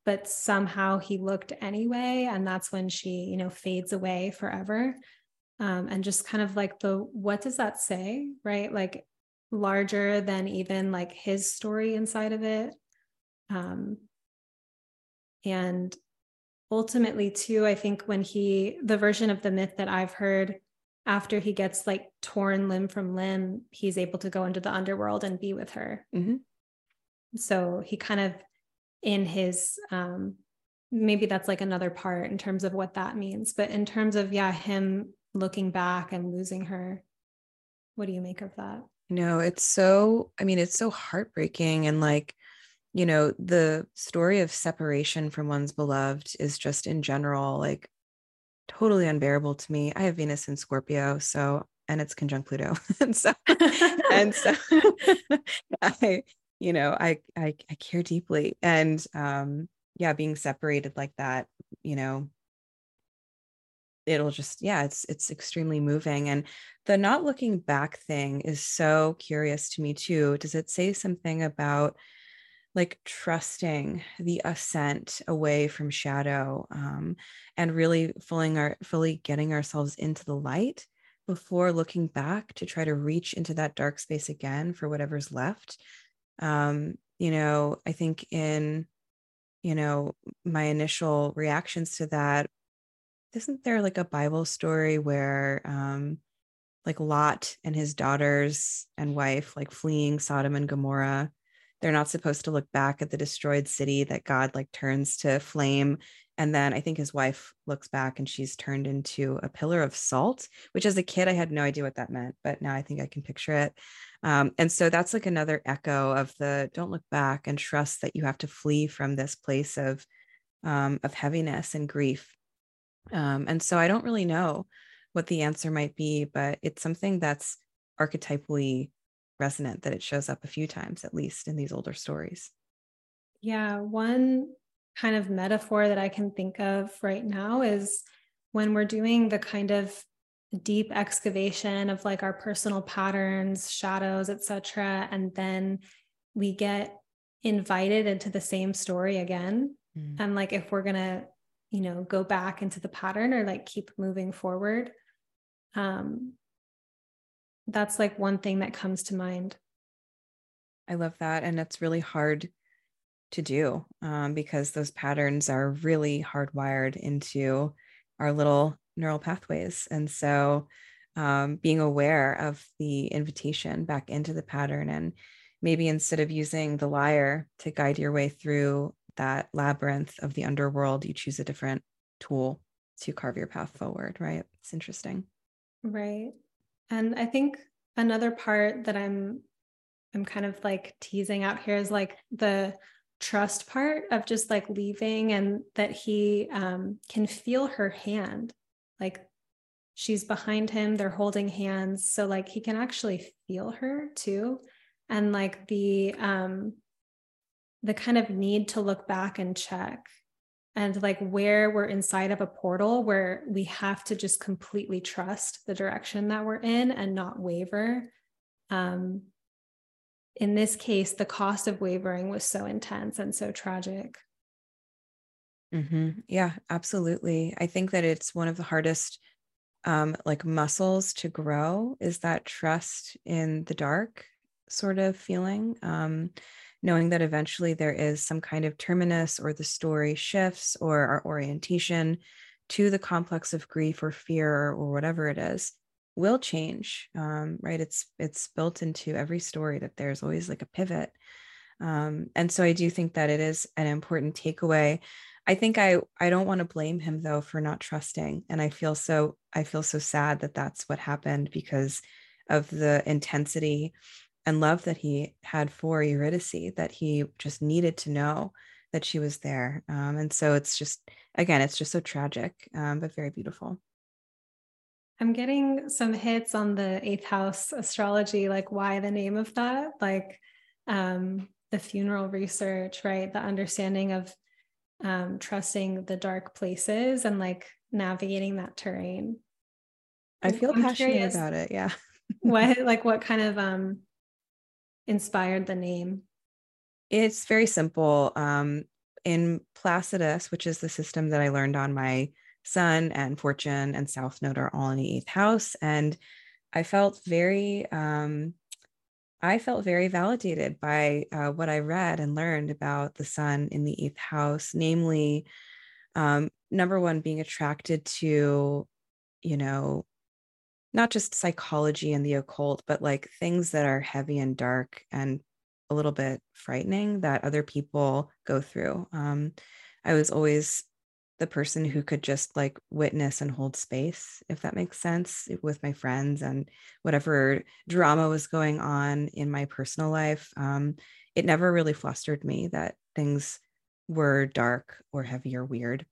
S1: but somehow he looked anyway and that's when she you know fades away forever. Um, and just kind of like the what does that say right? Like larger than even like his story inside of it. Um, and ultimately too i think when he the version of the myth that i've heard after he gets like torn limb from limb he's able to go into the underworld and be with her. Mm-hmm. so he kind of in his um maybe that's like another part in terms of what that means but in terms of yeah him looking back and losing her what do you make of that?
S2: No it's so i mean it's so heartbreaking and like you know the story of separation from one's beloved is just in general like totally unbearable to me. I have venus in scorpio so and it's conjunct pluto. And so and so i you know I, I i care deeply and um yeah being separated like that you know it'll just yeah it's it's extremely moving and the not looking back thing is so curious to me too. Does it say something about like trusting the ascent away from shadow um, and really fully our fully getting ourselves into the light before looking back to try to reach into that dark space again for whatever's left um, you know i think in you know my initial reactions to that isn't there like a bible story where um like lot and his daughters and wife like fleeing sodom and gomorrah? They're not supposed to look back at the destroyed city that god like turns to flame and then i think his wife looks back and she's turned into a pillar of salt which as a kid i had no idea what that meant but now i think i can picture it um, and so that's like another echo of the don't look back and trust that you have to flee from this place of um, of heaviness and grief. Um, and so I don't really know what the answer might be, but it's something that's archetypally resonant that it shows up a few times at least in these older stories.
S1: Yeah, one kind of metaphor that I can think of right now is when we're doing the kind of deep excavation of like our personal patterns shadows etc and then we get invited into the same story again mm. and like if we're gonna you know go back into the pattern or like keep moving forward um that's like one thing that comes to mind
S2: i love that and it's really hard to do um, because those patterns are really hardwired into our little neural pathways. And so um, being aware of the invitation back into the pattern and maybe instead of using the lyre to guide your way through that labyrinth of the underworld, you choose a different tool to carve your path forward, right? It's interesting.
S1: Right. And I think another part that I'm I'm kind of like teasing out here is like the trust part of just like leaving and that he um, can feel her hand like she's behind him they're holding hands so like he can actually feel her too. And like the um the kind of need to look back and check and like where we're inside of a portal where we have to just completely trust the direction that we're in and not waver. Um in this case the cost of wavering was so intense and so tragic
S2: Mm-hmm. Yeah, absolutely. I think that it's one of the hardest um, like muscles to grow is that trust in the dark sort of feeling um, knowing that eventually there is some kind of terminus or the story shifts or our orientation to the complex of grief or fear or whatever it is will change um, right it's it's built into every story that there's always like a pivot um, and so i do think that it is an important takeaway i think i i don't want to blame him though for not trusting and i feel so i feel so sad that that's what happened because of the intensity and love that he had for eurydice that he just needed to know that she was there um, and so it's just again it's just so tragic um, but very beautiful
S1: I'm getting some hits on the eighth house astrology, like why the name of that, like um, the funeral research, right? The understanding of um, trusting the dark places and like navigating that terrain.
S2: I feel I'm passionate curious, about it. Yeah.
S1: what like what kind of um inspired the name?
S2: It's very simple. Um, in Placidus, which is the system that I learned on my Sun and Fortune and South Node are all in the eighth house. And I felt very, um, I felt very validated by uh, what I read and learned about the Sun in the eighth house, namely, um, number one, being attracted to, you know, not just psychology and the occult, but like things that are heavy and dark and a little bit frightening that other people go through. Um, I was always the person who could just like witness and hold space, if that makes sense, with my friends and whatever drama was going on in my personal life. Um, it never really flustered me that things were dark or heavy or weird.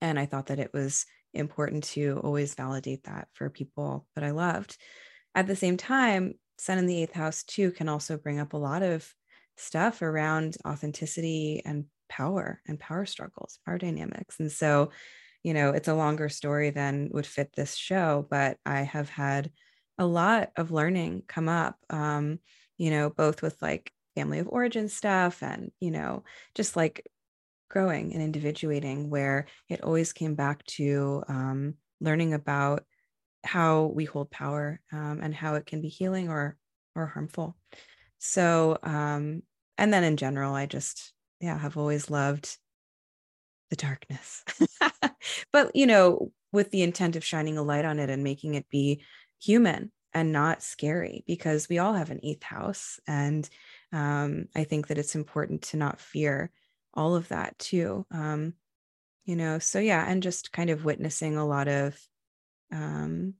S2: And I thought that it was important to always validate that for people that I loved. At the same time, Sun in the eighth house too can also bring up a lot of stuff around authenticity and power and power struggles, power dynamics. And so, you know, it's a longer story than would fit this show, but I have had a lot of learning come up, um, you know, both with like family of origin stuff and, you know, just like growing and individuating, where it always came back to um, learning about how we hold power um, and how it can be healing or or harmful. So, um, and then in general, I just yeah, have always loved the darkness. but, you know, with the intent of shining a light on it and making it be human and not scary because we all have an eighth house. And um, I think that it's important to not fear all of that too. Um, you know, so yeah, and just kind of witnessing a lot of um,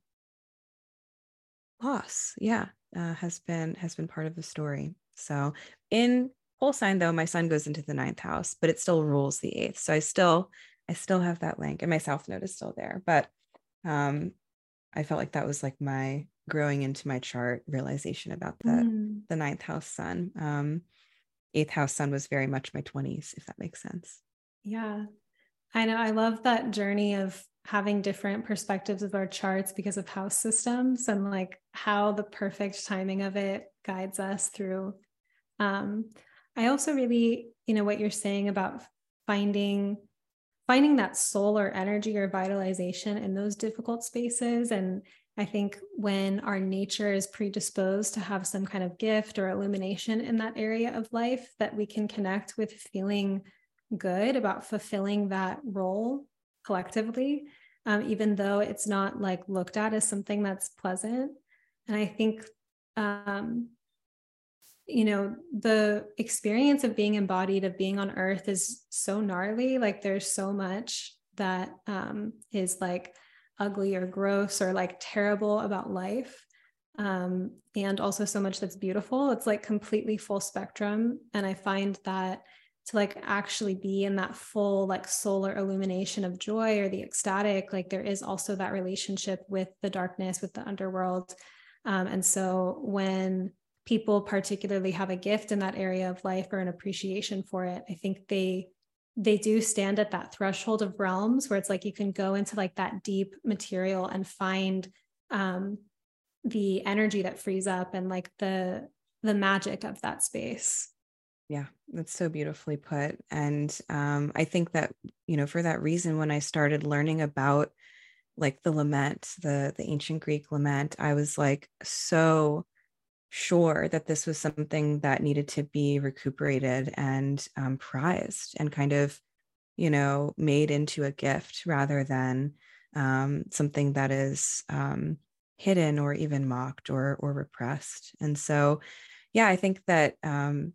S2: loss. Yeah, uh, has been has been part of the story. So in whole sign though my sun goes into the ninth house but it still rules the eighth so i still i still have that link and my south node is still there but um i felt like that was like my growing into my chart realization about the mm. the ninth house sun um eighth house sun was very much my 20s if that makes sense
S1: yeah i know i love that journey of having different perspectives of our charts because of house systems and like how the perfect timing of it guides us through um I also really, you know, what you're saying about finding finding that solar energy or vitalization in those difficult spaces and I think when our nature is predisposed to have some kind of gift or illumination in that area of life, that we can connect with feeling good about fulfilling that role collectively, um, even though it's not like looked at as something that's pleasant. And I think um, you know the experience of being embodied of being on earth is so gnarly. Like there's so much that um, is like ugly or gross or like terrible about life. Um, and also so much that's beautiful. It's like completely full spectrum. And i find that to like actually be in that full like solar illumination of joy or the ecstatic like there is also that relationship with the darkness with the underworld. Um, and so when people particularly have a gift in that area of life or an appreciation for it i think they they do stand at that threshold of realms where it's like you can go into like that deep material and find um the energy that frees up and like the the magic of that space.
S2: Yeah that's so beautifully put. And um i think that you know for that reason when i started learning about like the lament, the the ancient Greek lament, I was like so sure that this was something that needed to be recuperated and um, prized and kind of, you know, made into a gift rather than um, something that is um, hidden or even mocked or or repressed. And so, yeah, I think that um,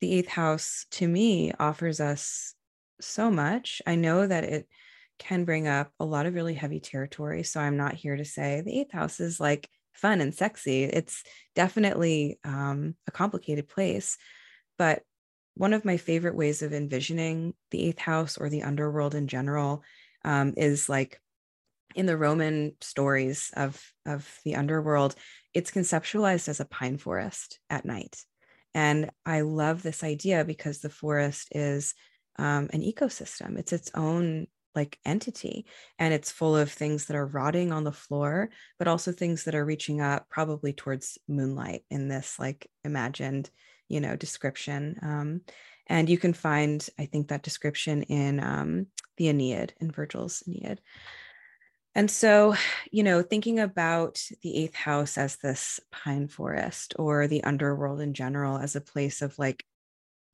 S2: the eighth house to me offers us so much. I know that it can bring up a lot of really heavy territory. So I'm not here to say the eighth house is like fun and sexy. It's definitely um, a complicated place. But one of my favorite ways of envisioning the eighth house or the underworld in general um, is like in the Roman stories of, of the underworld, it's conceptualized as a pine forest at night. And I love this idea because the forest is um, an ecosystem, it's its own like entity and it's full of things that are rotting on the floor but also things that are reaching up probably towards moonlight in this like imagined you know description um, and you can find i think that description in um, the aeneid in virgil's aeneid. And so you know thinking about the eighth house as this pine forest or the underworld in general as a place of like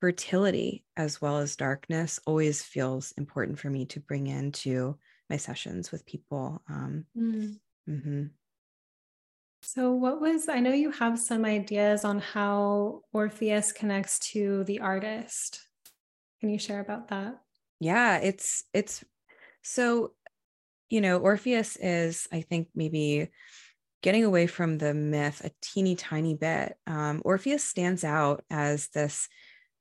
S2: fertility as well as darkness always feels important for me to bring into my sessions with people. Um, mm. mm-hmm.
S1: So, what was, I know you have some ideas on how Orpheus connects to the artist. Can you share about that?
S2: Yeah, it's, it's so, you know, Orpheus is, I think, maybe getting away from the myth a teeny tiny bit. Um, Orpheus stands out as this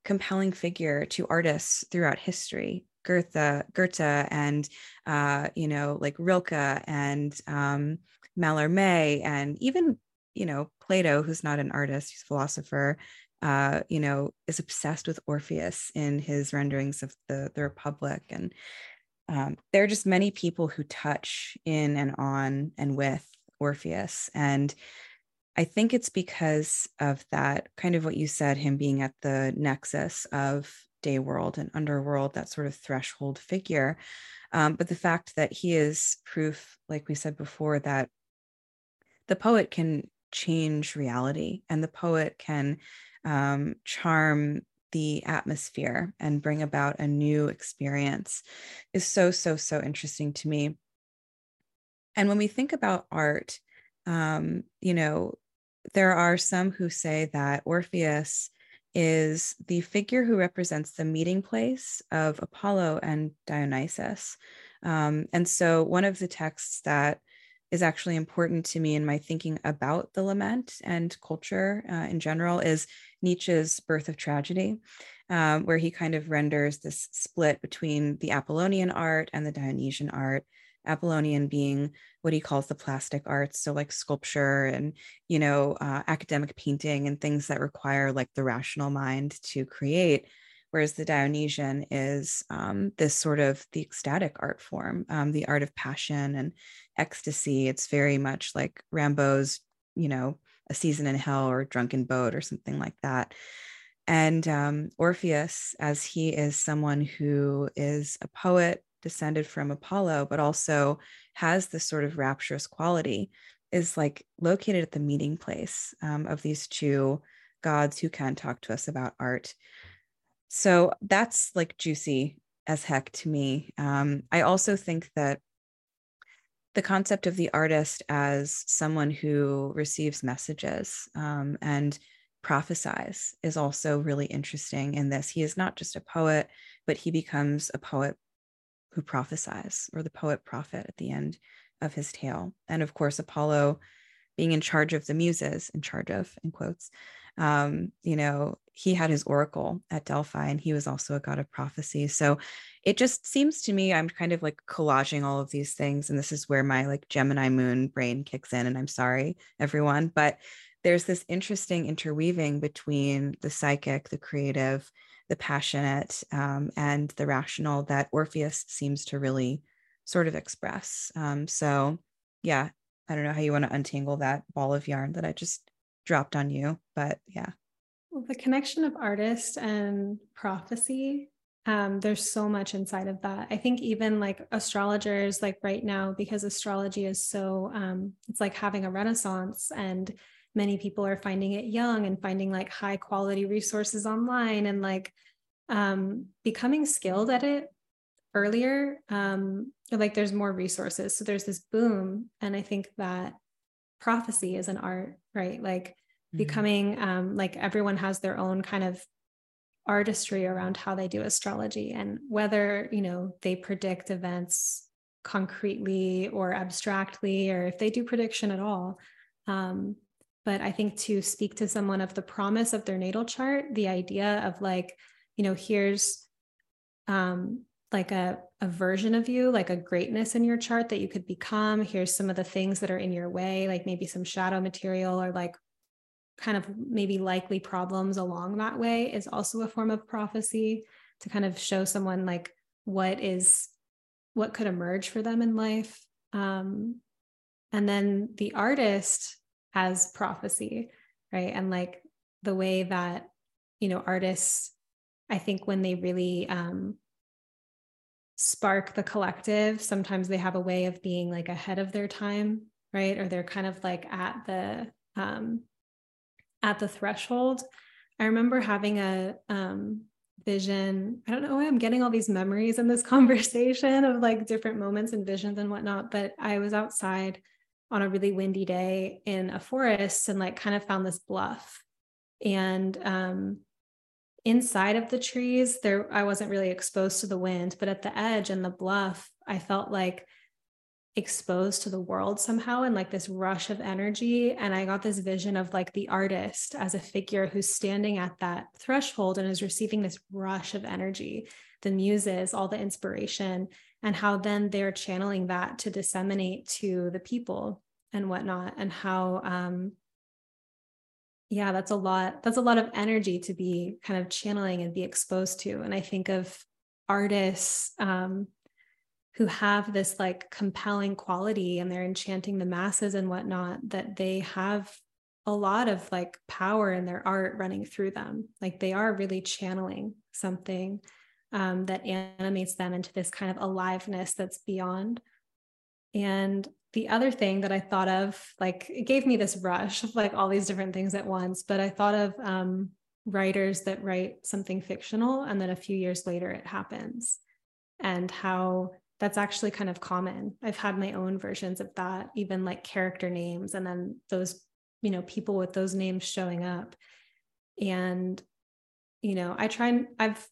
S2: compelling figure to artists throughout history. Goethe, Goethe, and uh, you know, like Rilke and um, Mallarmé, and even you know Plato, who's not an artist, he's a philosopher. Uh, you know, is obsessed with Orpheus in his renderings of the the Republic, and um, there are just many people who touch in and on and with Orpheus, and I think it's because of that kind of what you said, him being at the nexus of day world and underworld, that sort of threshold figure. Um, but the fact that he is proof, like we said before, that the poet can change reality and the poet can um, charm the atmosphere and bring about a new experience is so, so, so interesting to me. And when we think about art, um, you know, there are some who say that Orpheus is the figure who represents the meeting place of Apollo and Dionysus. Um, and so, one of the texts that is actually important to me in my thinking about the lament and culture uh, in general is Nietzsche's Birth of Tragedy, um, where he kind of renders this split between the Apollonian art and the Dionysian art. Apollonian being what he calls the plastic arts, so like sculpture and you know uh, academic painting and things that require like the rational mind to create. Whereas the Dionysian is um, this sort of the ecstatic art form, um, the art of passion and ecstasy. It's very much like Rimbaud's, you know, a season in hell or drunken boat or something like that. And um, Orpheus, as he is someone who is a poet descended from Apollo, but also has this sort of rapturous quality, is like located at the meeting place um, of these two gods who can talk to us about art. So that's like juicy as heck to me. Um, I also think that the concept of the artist as someone who receives messages um, and prophesies is also really interesting in this. He is not just a poet, but he becomes a poet who prophesies, or the poet prophet at the end of his tale. And of course, Apollo being in charge of the muses, in charge of, in quotes, um, you know, he had his oracle at Delphi and he was also a god of prophecy. So it just seems to me I'm kind of like collaging all of these things. And this is where my like Gemini moon brain kicks in. And I'm sorry, everyone, but there's this interesting interweaving between the psychic, the creative, the passionate um, and the rational that Orpheus seems to really sort of express. Um, so, yeah, I don't know how you want to untangle that ball of yarn that I just dropped on you, but yeah.
S1: Well, the connection of artist and prophecy um, there's so much inside of that. I think even like astrologers, like right now, because astrology is so, um, it's like having a renaissance, and many people are finding it young and finding like high quality resources online and like um, becoming skilled at it earlier. Um, like there's more resources. So there's this boom. And I think that prophecy is an art, right? Like mm-hmm. becoming um, like everyone has their own kind of artistry around how they do astrology and whether you know they predict events concretely or abstractly or if they do prediction at all um, but i think to speak to someone of the promise of their natal chart the idea of like you know here's um, like a, a version of you like a greatness in your chart that you could become. Here's some of the things that are in your way like maybe some shadow material or like kind of maybe likely problems along that way is also a form of prophecy to kind of show someone like what is what could emerge for them in life. Um, and then the artist has prophecy right and like the way that you know artists i think when they really um, spark the collective sometimes they have a way of being like ahead of their time right or they're kind of like at the um, at the threshold. I remember having a um, vision. I don't know why I'm getting all these memories in this conversation of like different moments and visions and whatnot, but I was outside on a really windy day in a forest and like kind of found this bluff. And um, inside of the trees, there I wasn't really exposed to the wind, but at the edge and the bluff, I felt like exposed to the world somehow and like this rush of energy and i got this vision of like the artist as a figure who's standing at that threshold and is receiving this rush of energy the muses all the inspiration and how then they're channeling that to disseminate to the people and whatnot and how um yeah that's a lot that's a lot of energy to be kind of channeling and be exposed to. And i think of artists um who have this like compelling quality and they're enchanting the masses and whatnot that they have a lot of like power in their art running through them. Like they are really channeling something um, that animates them into this kind of aliveness that's beyond and the other thing that i thought of like it gave me this rush of like all these different things at once but i thought of um, writers that write something fictional and then a few years later it happens and how that's actually kind of common. I've had my own versions of that, even like character names, and then those, you know, people with those names showing up. And, you know, I try and I've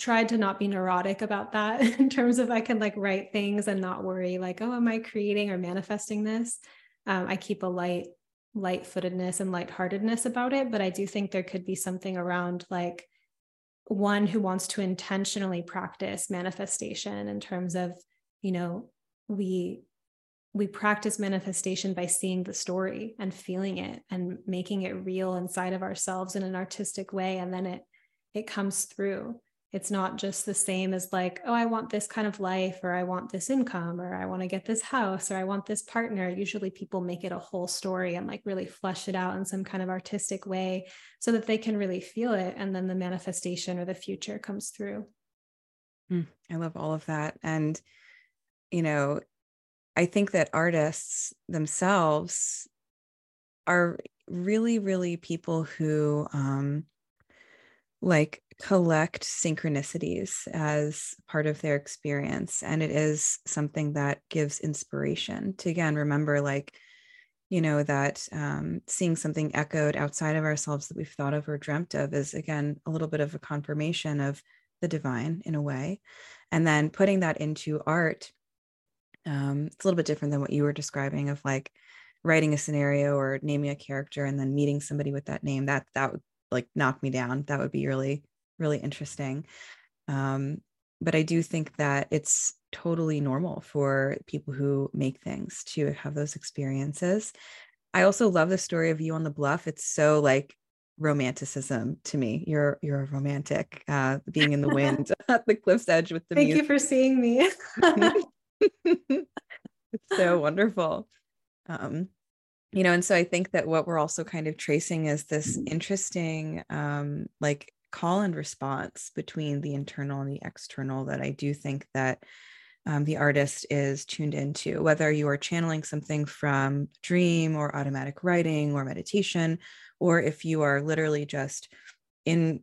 S1: tried to not be neurotic about that in terms of I can like write things and not worry, like, oh, am I creating or manifesting this? Um, I keep a light, light footedness and lightheartedness about it. But I do think there could be something around like, one who wants to intentionally practice manifestation in terms of you know we we practice manifestation by seeing the story and feeling it and making it real inside of ourselves in an artistic way and then it it comes through it's not just the same as like oh i want this kind of life or i want this income or i want to get this house or i want this partner. Usually people make it a whole story and like really flesh it out in some kind of artistic way so that they can really feel it and then the manifestation or the future comes through.
S2: Mm, i love all of that and you know, I think that artists themselves are really, really people who um, like collect synchronicities as part of their experience. And it is something that gives inspiration to, again, remember like, you know, that um, seeing something echoed outside of ourselves that we've thought of or dreamt of is, again, a little bit of a confirmation of the divine in a way. And then putting that into art um, it's a little bit different than what you were describing of like writing a scenario or naming a character and then meeting somebody with that name that that would like knock me down that would be really really interesting. Um, but i do think that it's totally normal for people who make things to have those experiences. I also love the story of you on the bluff. It's so like romanticism to me. You're you're a romantic uh being in the wind at the cliff's edge with the
S1: thank music. you for seeing me.
S2: It's so wonderful. Um, you know, and so I think that what we're also kind of tracing is this interesting, um, like call and response between the internal and the external that I do think that um, the artist is tuned into, whether you are channeling something from dream or automatic writing or meditation, or if you are literally just in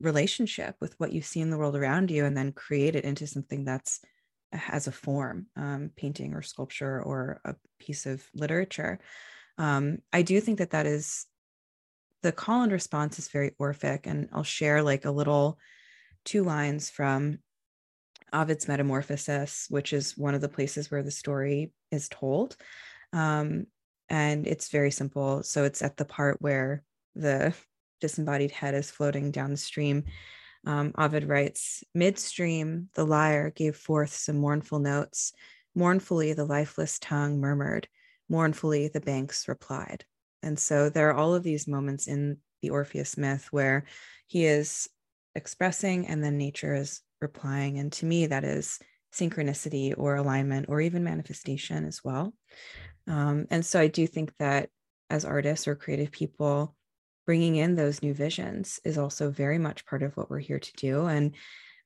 S2: relationship with what you see in the world around you and then create it into something that's has a form um, painting or sculpture or a piece of literature. Um, i do think that that is the call and response is very orphic and i'll share like a little two lines from ovid's metamorphosis which is one of the places where the story is told um, and it's very simple so it's at the part where the disembodied head is floating down the stream um, Ovid writes Midstream, the lyre gave forth some mournful notes. Mournfully, the lifeless tongue murmured. Mournfully, the banks replied. And so there are all of these moments in the Orpheus myth where he is expressing and then nature is replying. And to me, that is synchronicity or alignment or even manifestation as well. Um, and so I do think that as artists or creative people, bringing in those new visions is also very much part of what we're here to do. And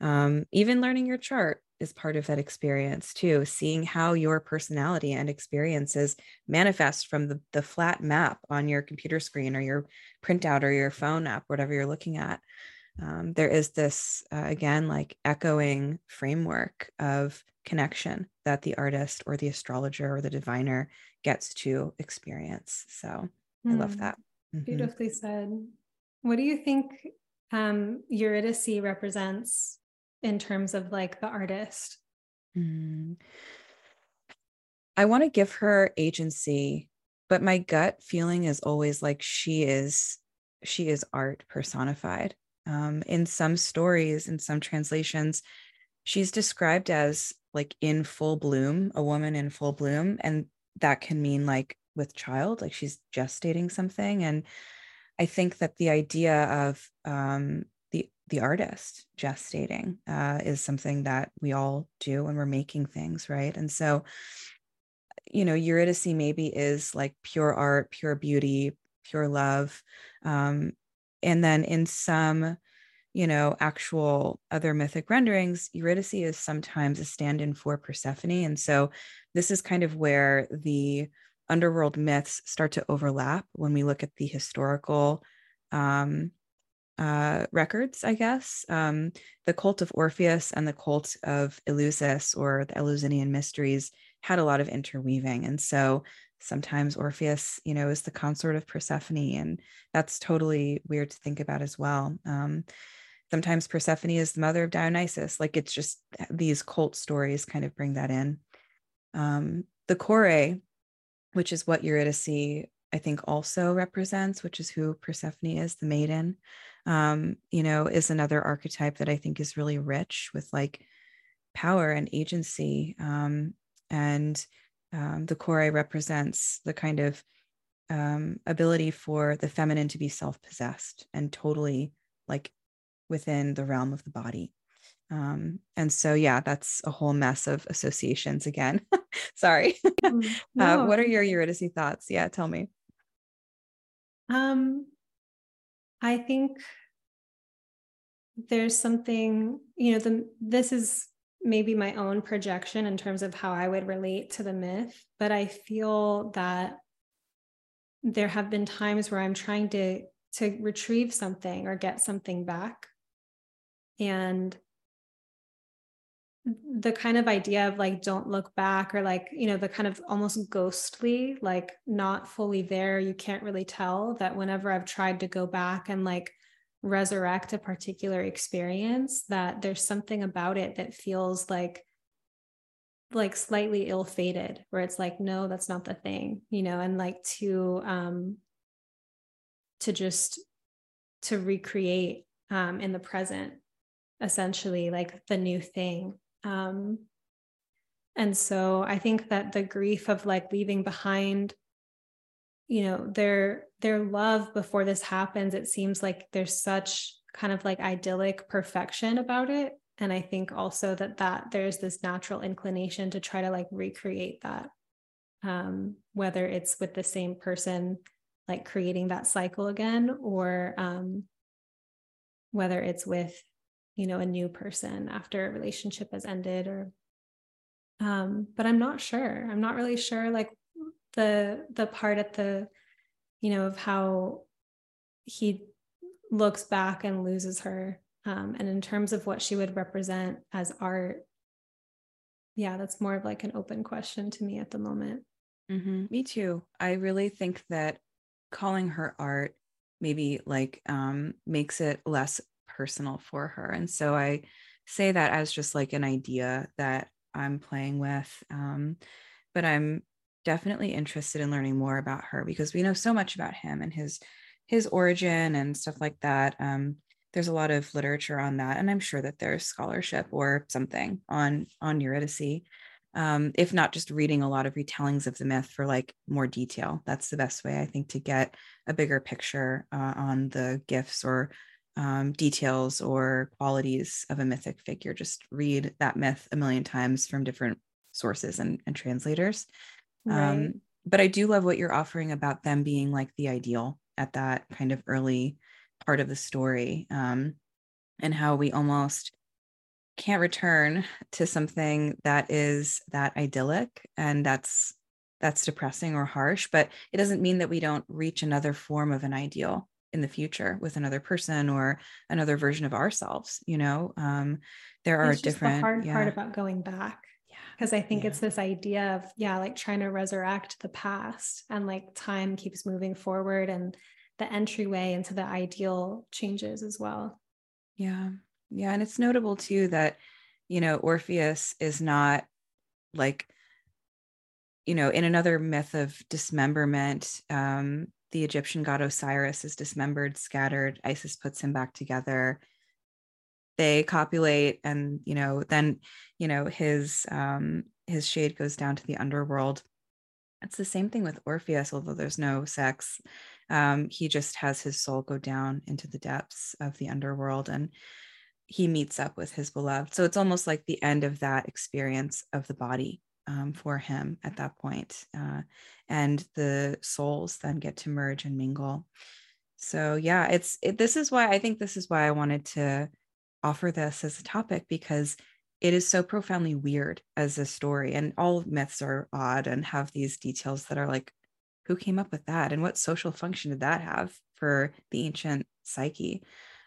S2: um, even learning your chart is part of that experience too seeing how your personality and experiences manifest from the, the flat map on your computer screen or your printout or your phone app whatever you're looking at um, there is this uh, again like echoing framework of connection that the artist or the astrologer or the diviner gets to experience so mm. i love hmm. that
S1: mm-hmm. beautifully said what do you think um, Eurydice represents in terms of like the artist? Mm.
S2: I want to give her agency, but my gut feeling is always like she is she is art personified. Um, in some stories, in some translations, she's described as like in full bloom, a woman in full bloom, and that can mean like with child, like she's gestating something. And I think that the idea of um, the artist gestating uh, is something that we all do when we're making things right? And so you know eurydice maybe is like pure art pure beauty pure love um, and then in some you know actual other mythic renderings eurydice is sometimes a stand-in for persephone and so this is kind of where the underworld myths start to overlap when we look at the historical um, uh, records, I guess. Um, the cult of Orpheus and the cult of Eleusis or the Eleusinian mysteries had a lot of interweaving. And so sometimes Orpheus, you know, is the consort of Persephone. And that's totally weird to think about as well. Um, sometimes Persephone is the mother of Dionysus. Like it's just these cult stories kind of bring that in. Um, the Kore, which is what Eurydice I think also represents, which is who Persephone is, the maiden um, you know, is another archetype that I think is really rich with like power and agency. Um, and um, the Kore represents the kind of um, ability for the feminine to be self possessed and totally like within the realm of the body. Um, and so, yeah, that's a whole mess of associations again. Sorry. Mm, no. uh, what are your Eurydice thoughts? Yeah, tell me.
S1: Um, I think there's something, you know, the this is maybe my own projection in terms of how I would relate to the myth, but I feel that there have been times where I'm trying to to retrieve something or get something back. And the kind of idea of like don't look back or like you know the kind of almost ghostly like not fully there you can't really tell that whenever i've tried to go back and like resurrect a particular experience that there's something about it that feels like like slightly ill-fated where it's like no that's not the thing you know and like to um to just to recreate um in the present essentially like the new thing um, and so I think that the grief of like leaving behind, you know, their their love before this happens, it seems like there's such kind of like idyllic perfection about it. And I think also that that there's this natural inclination to try to like recreate that, um, whether it's with the same person, like creating that cycle again, or um, whether it's with, you know, a new person after a relationship has ended or um, but I'm not sure. I'm not really sure like the the part at the, you know, of how he looks back and loses her. Um, and in terms of what she would represent as art, yeah, that's more of like an open question to me at the moment.
S2: Mm-hmm. Me too. I really think that calling her art maybe like um, makes it less personal for her. And so I say that as just like an idea that I'm playing with. Um, but I'm definitely interested in learning more about her because we know so much about him and his his origin and stuff like that. Um, there's a lot of literature on that, and I'm sure that there's scholarship or something on on Eurydice. Um, if not just reading a lot of retellings of the myth for like more detail. That's the best way I think to get a bigger picture uh, on the gifts or um, details or qualities of a mythic figure. Just read that myth a million times from different sources and, and translators. Right. Um, but I do love what you're offering about them being like the ideal at that kind of early part of the story um, and how we almost can't return to something that is that idyllic and that's that's depressing or harsh but it doesn't mean that we don't reach another form of an ideal in the future with another person or another version of ourselves you know um there are different
S1: the hard yeah. part about going back because I think yeah. it's this idea of, yeah, like trying to resurrect the past and like time keeps moving forward and the entryway into the ideal changes as well.
S2: Yeah. Yeah. And it's notable too that, you know, Orpheus is not like, you know, in another myth of dismemberment, um, the Egyptian god Osiris is dismembered, scattered. Isis puts him back together. They copulate, and you know, then you know his um, his shade goes down to the underworld. It's the same thing with Orpheus, although there's no sex um, he just has his soul go down into the depths of the underworld and he meets up with his beloved. So it's almost like the end of that experience of the body um, for him at that point. Uh, and the souls then get to merge and mingle. So yeah, it's it, this is why I think this is why I wanted to offer this as a topic because it is so profoundly weird as a story and all myths are odd and have these details that are like who came up with that and what social function did that have for the ancient psyche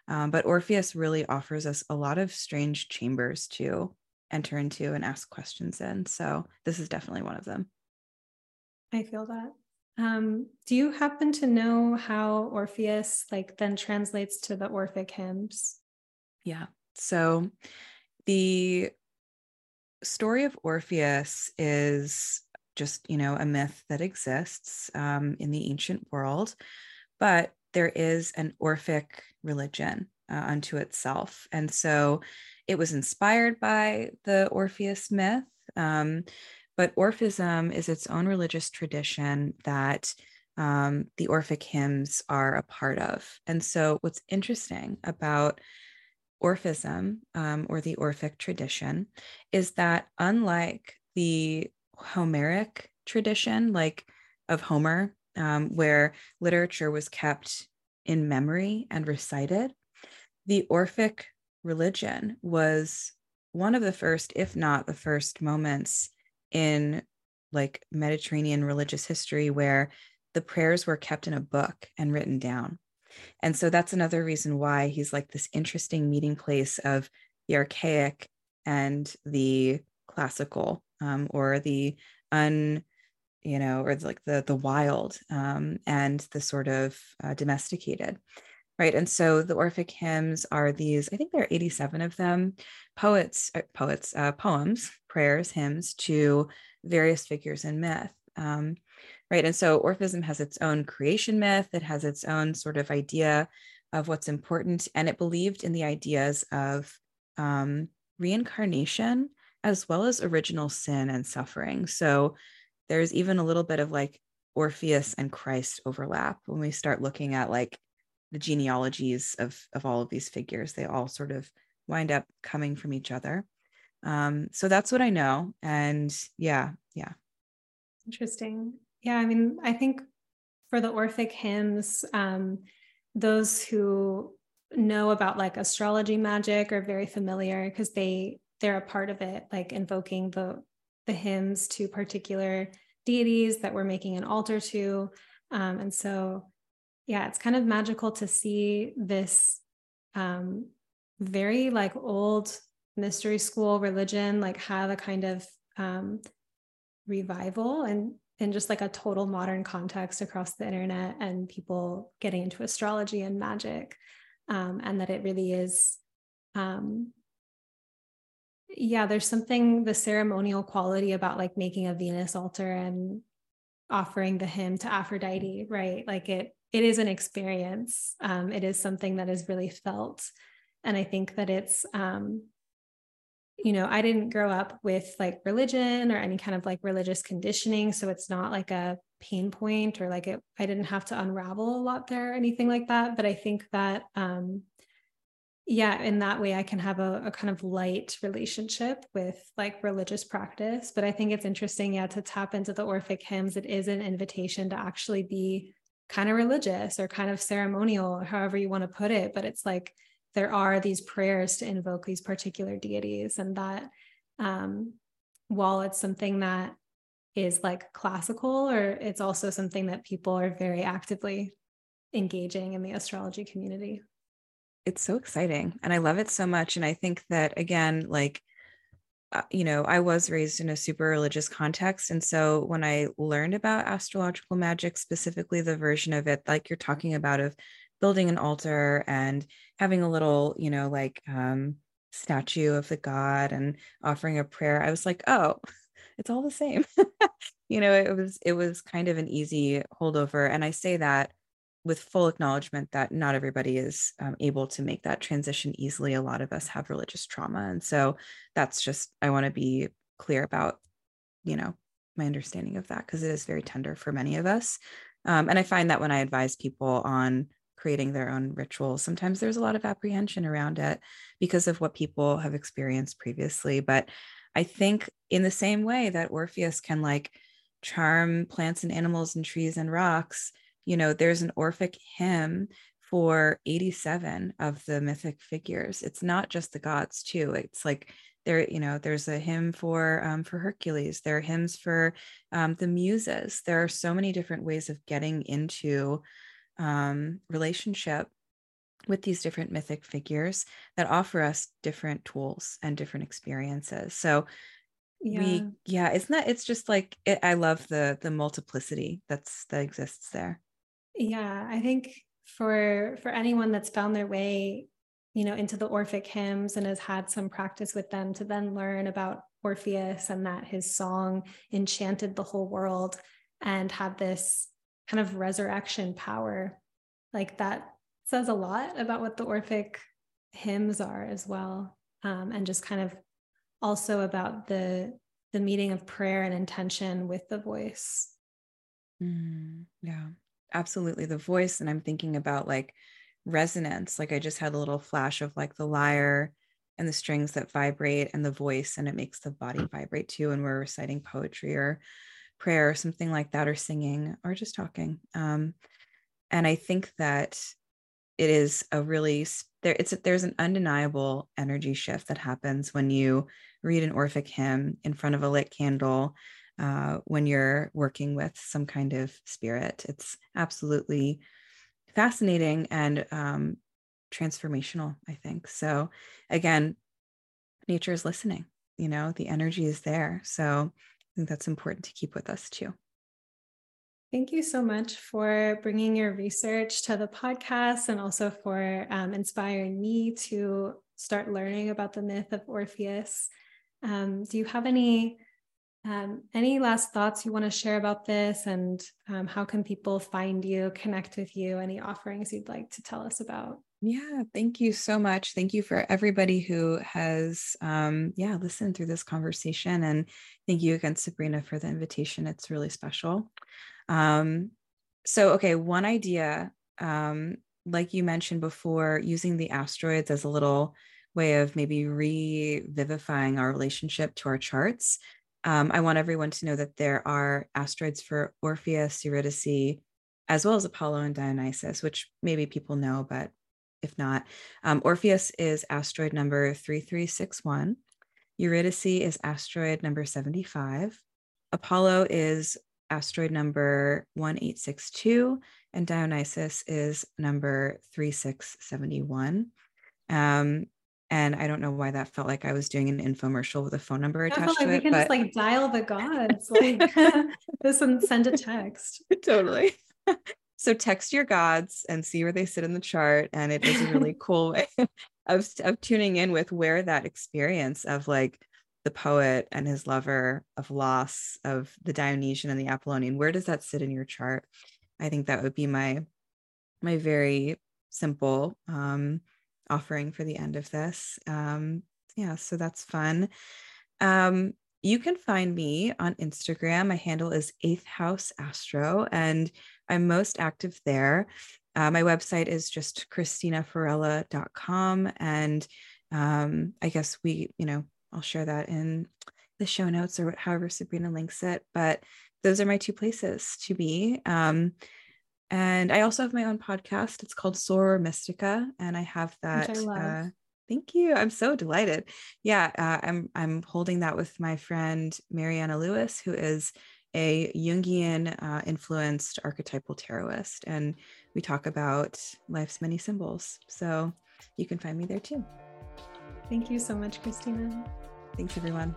S2: um, but orpheus really offers us a lot of strange chambers to enter into and ask questions in. So this is definitely one of them.
S1: I feel that. Um, do you happen to know how orpheus like then translates to the orphic hymns?
S2: Yeah. So the story of orpheus is just you know a myth that exists um, in the ancient world but there is an orphic religion uh, unto itself. And so it was inspired by the orpheus myth um, but orphism is its own religious tradition that um, the orphic hymns are a part of and so what's interesting about orphism um, or the orphic tradition is that unlike the Homeric tradition, like of Homer, um, where literature was kept in memory and recited. The Orphic religion was one of the first, if not the first, moments in like Mediterranean religious history where the prayers were kept in a book and written down. And so that's another reason why he's like this interesting meeting place of the archaic and the classical um, or the un you know or like the the wild um, and the sort of uh, domesticated right and so the orphic hymns are these i think there are 87 of them poets uh, poets uh, poems prayers hymns to various figures in myth um, right and so orphism has its own creation myth it has its own sort of idea of what's important and it believed in the ideas of um, reincarnation as well as original sin and suffering. So there's even a little bit of like Orpheus and Christ overlap when we start looking at like the genealogies of of all of these figures. They all sort of wind up coming from each other. Um, so that's what I know. And yeah, yeah.
S1: Interesting. Yeah, I mean, I think for the Orphic hymns, um, those who know about like astrology magic are very familiar because they they're a part of it, like invoking the the hymns to particular deities that we're making an altar to. Um, and so, yeah, it's kind of magical to see this um, very like old mystery school religion like have a kind of um, revival and in just like a total modern context across the internet and people getting into astrology and magic um, and that it really is um, yeah there's something the ceremonial quality about like making a venus altar and offering the hymn to aphrodite right? Like it it is an experience. Um, it is something that is really felt. And i think that it's um, you know i didn't grow up with like religion or any kind of like religious conditioning so it's not like a pain point or like it i didn't have to unravel a lot there or anything like that. But i think that um yeah in that way i can have a, a, kind of light relationship with like religious practice. But i think it's interesting yeah to tap into the orphic hymns. It is an invitation to actually be kind of religious or kind of ceremonial however you want to put it but it's like there are these prayers to invoke these particular deities and that um, while it's something that is like classical or it's also something that people are very actively engaging in the astrology community.
S2: It's so exciting and i love it so much and i think that again like you know i was raised in a super religious context and so when i learned about astrological magic specifically the version of it like you're talking about of building an altar and having a little you know like um statue of the god and offering a prayer i was like oh it's all the same. You know it was it was kind of an easy holdover and i say that with full acknowledgement that not everybody is um, able to make that transition easily. A lot of us have religious trauma. And so that's just, I want to be clear about, you know, my understanding of that because it is very tender for many of us. Um, and I find that when I advise people on creating their own rituals, sometimes there's a lot of apprehension around it because of what people have experienced previously. But I think in the same way that Orpheus can like charm plants and animals and trees and rocks, you know, there's an Orphic hymn for 87 of the mythic figures. It's not just the gods too. It's like there, you know, there's a hymn for um, for Hercules. There are hymns for um, the muses. There are so many different ways of getting into um, relationship with these different mythic figures that offer us different tools and different experiences. So yeah. we, yeah, it's not. It's just like it, I love the the multiplicity that's that exists there.
S1: Yeah, I think for for anyone that's found their way, you know, into the Orphic hymns and has had some practice with them to then learn about Orpheus and that his song enchanted the whole world and had this kind of resurrection power. Like that says a lot about what the Orphic hymns are as well. Um, and just kind of also about the the meeting of prayer and intention with the voice.
S2: Mm, yeah absolutely the voice and i'm thinking about like resonance. Like i just had a little flash of like the lyre and the strings that vibrate and the voice and it makes the body vibrate too and we're reciting poetry or prayer or something like that or singing or just talking. Um, and i think that it is a really there it's there's an undeniable energy shift that happens when you read an orphic hymn in front of a lit candle uh, when you're working with some kind of spirit. It's absolutely fascinating and um, transformational, I think. So, again, nature is listening, you know, the energy is there. So, I think that's important to keep with us too.
S1: Thank you so much for bringing your research to the podcast and also for um, inspiring me to start learning about the myth of Orpheus. Um, do you have any um, any last thoughts you want to share about this and um, how can people find you, connect with you? Any offerings you'd like to tell us about?
S2: Yeah, thank you so much. Thank you for everybody who has, um, yeah, listened through this conversation. And thank you again, Sabrina, for the invitation. It's really special. Um, so, okay, one idea, um, like you mentioned before, using the asteroids as a little way of maybe revivifying our relationship to our charts um, I want everyone to know that there are asteroids for Orpheus, Eurydice, as well as Apollo and Dionysus, which maybe people know, but if not. Um, Orpheus is asteroid number 3361. Eurydice is asteroid number 75. Apollo is asteroid number 1862. And Dionysus is number 3671. Um, and I don't know why that felt like I was doing an infomercial with a phone number attached like to
S1: it. We can
S2: but...
S1: just like dial the gods, like this and send a text.
S2: totally. so text your gods and see where they sit in the chart. And it is a really cool way of, of tuning in with where that experience of like the poet and his lover of loss of the Dionysian and the Apollonian, where does that sit in your chart? I think that would be my my very simple um offering for the end of this. Um, yeah, so that's fun. Um, you can find me on Instagram. My handle is Eighth House Astro, and I'm most active there. Uh, my website is just cristinafarella.com. And um, I guess we, you know, I'll share that in the show notes or however Sabrina links it. But those are my two places to be. Um, and I also have my own podcast. It's called Soror Mystica, and I have that. I uh, thank you. I'm so delighted. Yeah, uh, I'm I'm holding that with my friend Mariana Lewis, who is a Jungian uh, influenced archetypal tarotist, and we talk about life's many symbols. So you can find me there too.
S1: Thank you so much, Cristina.
S2: Thanks, everyone.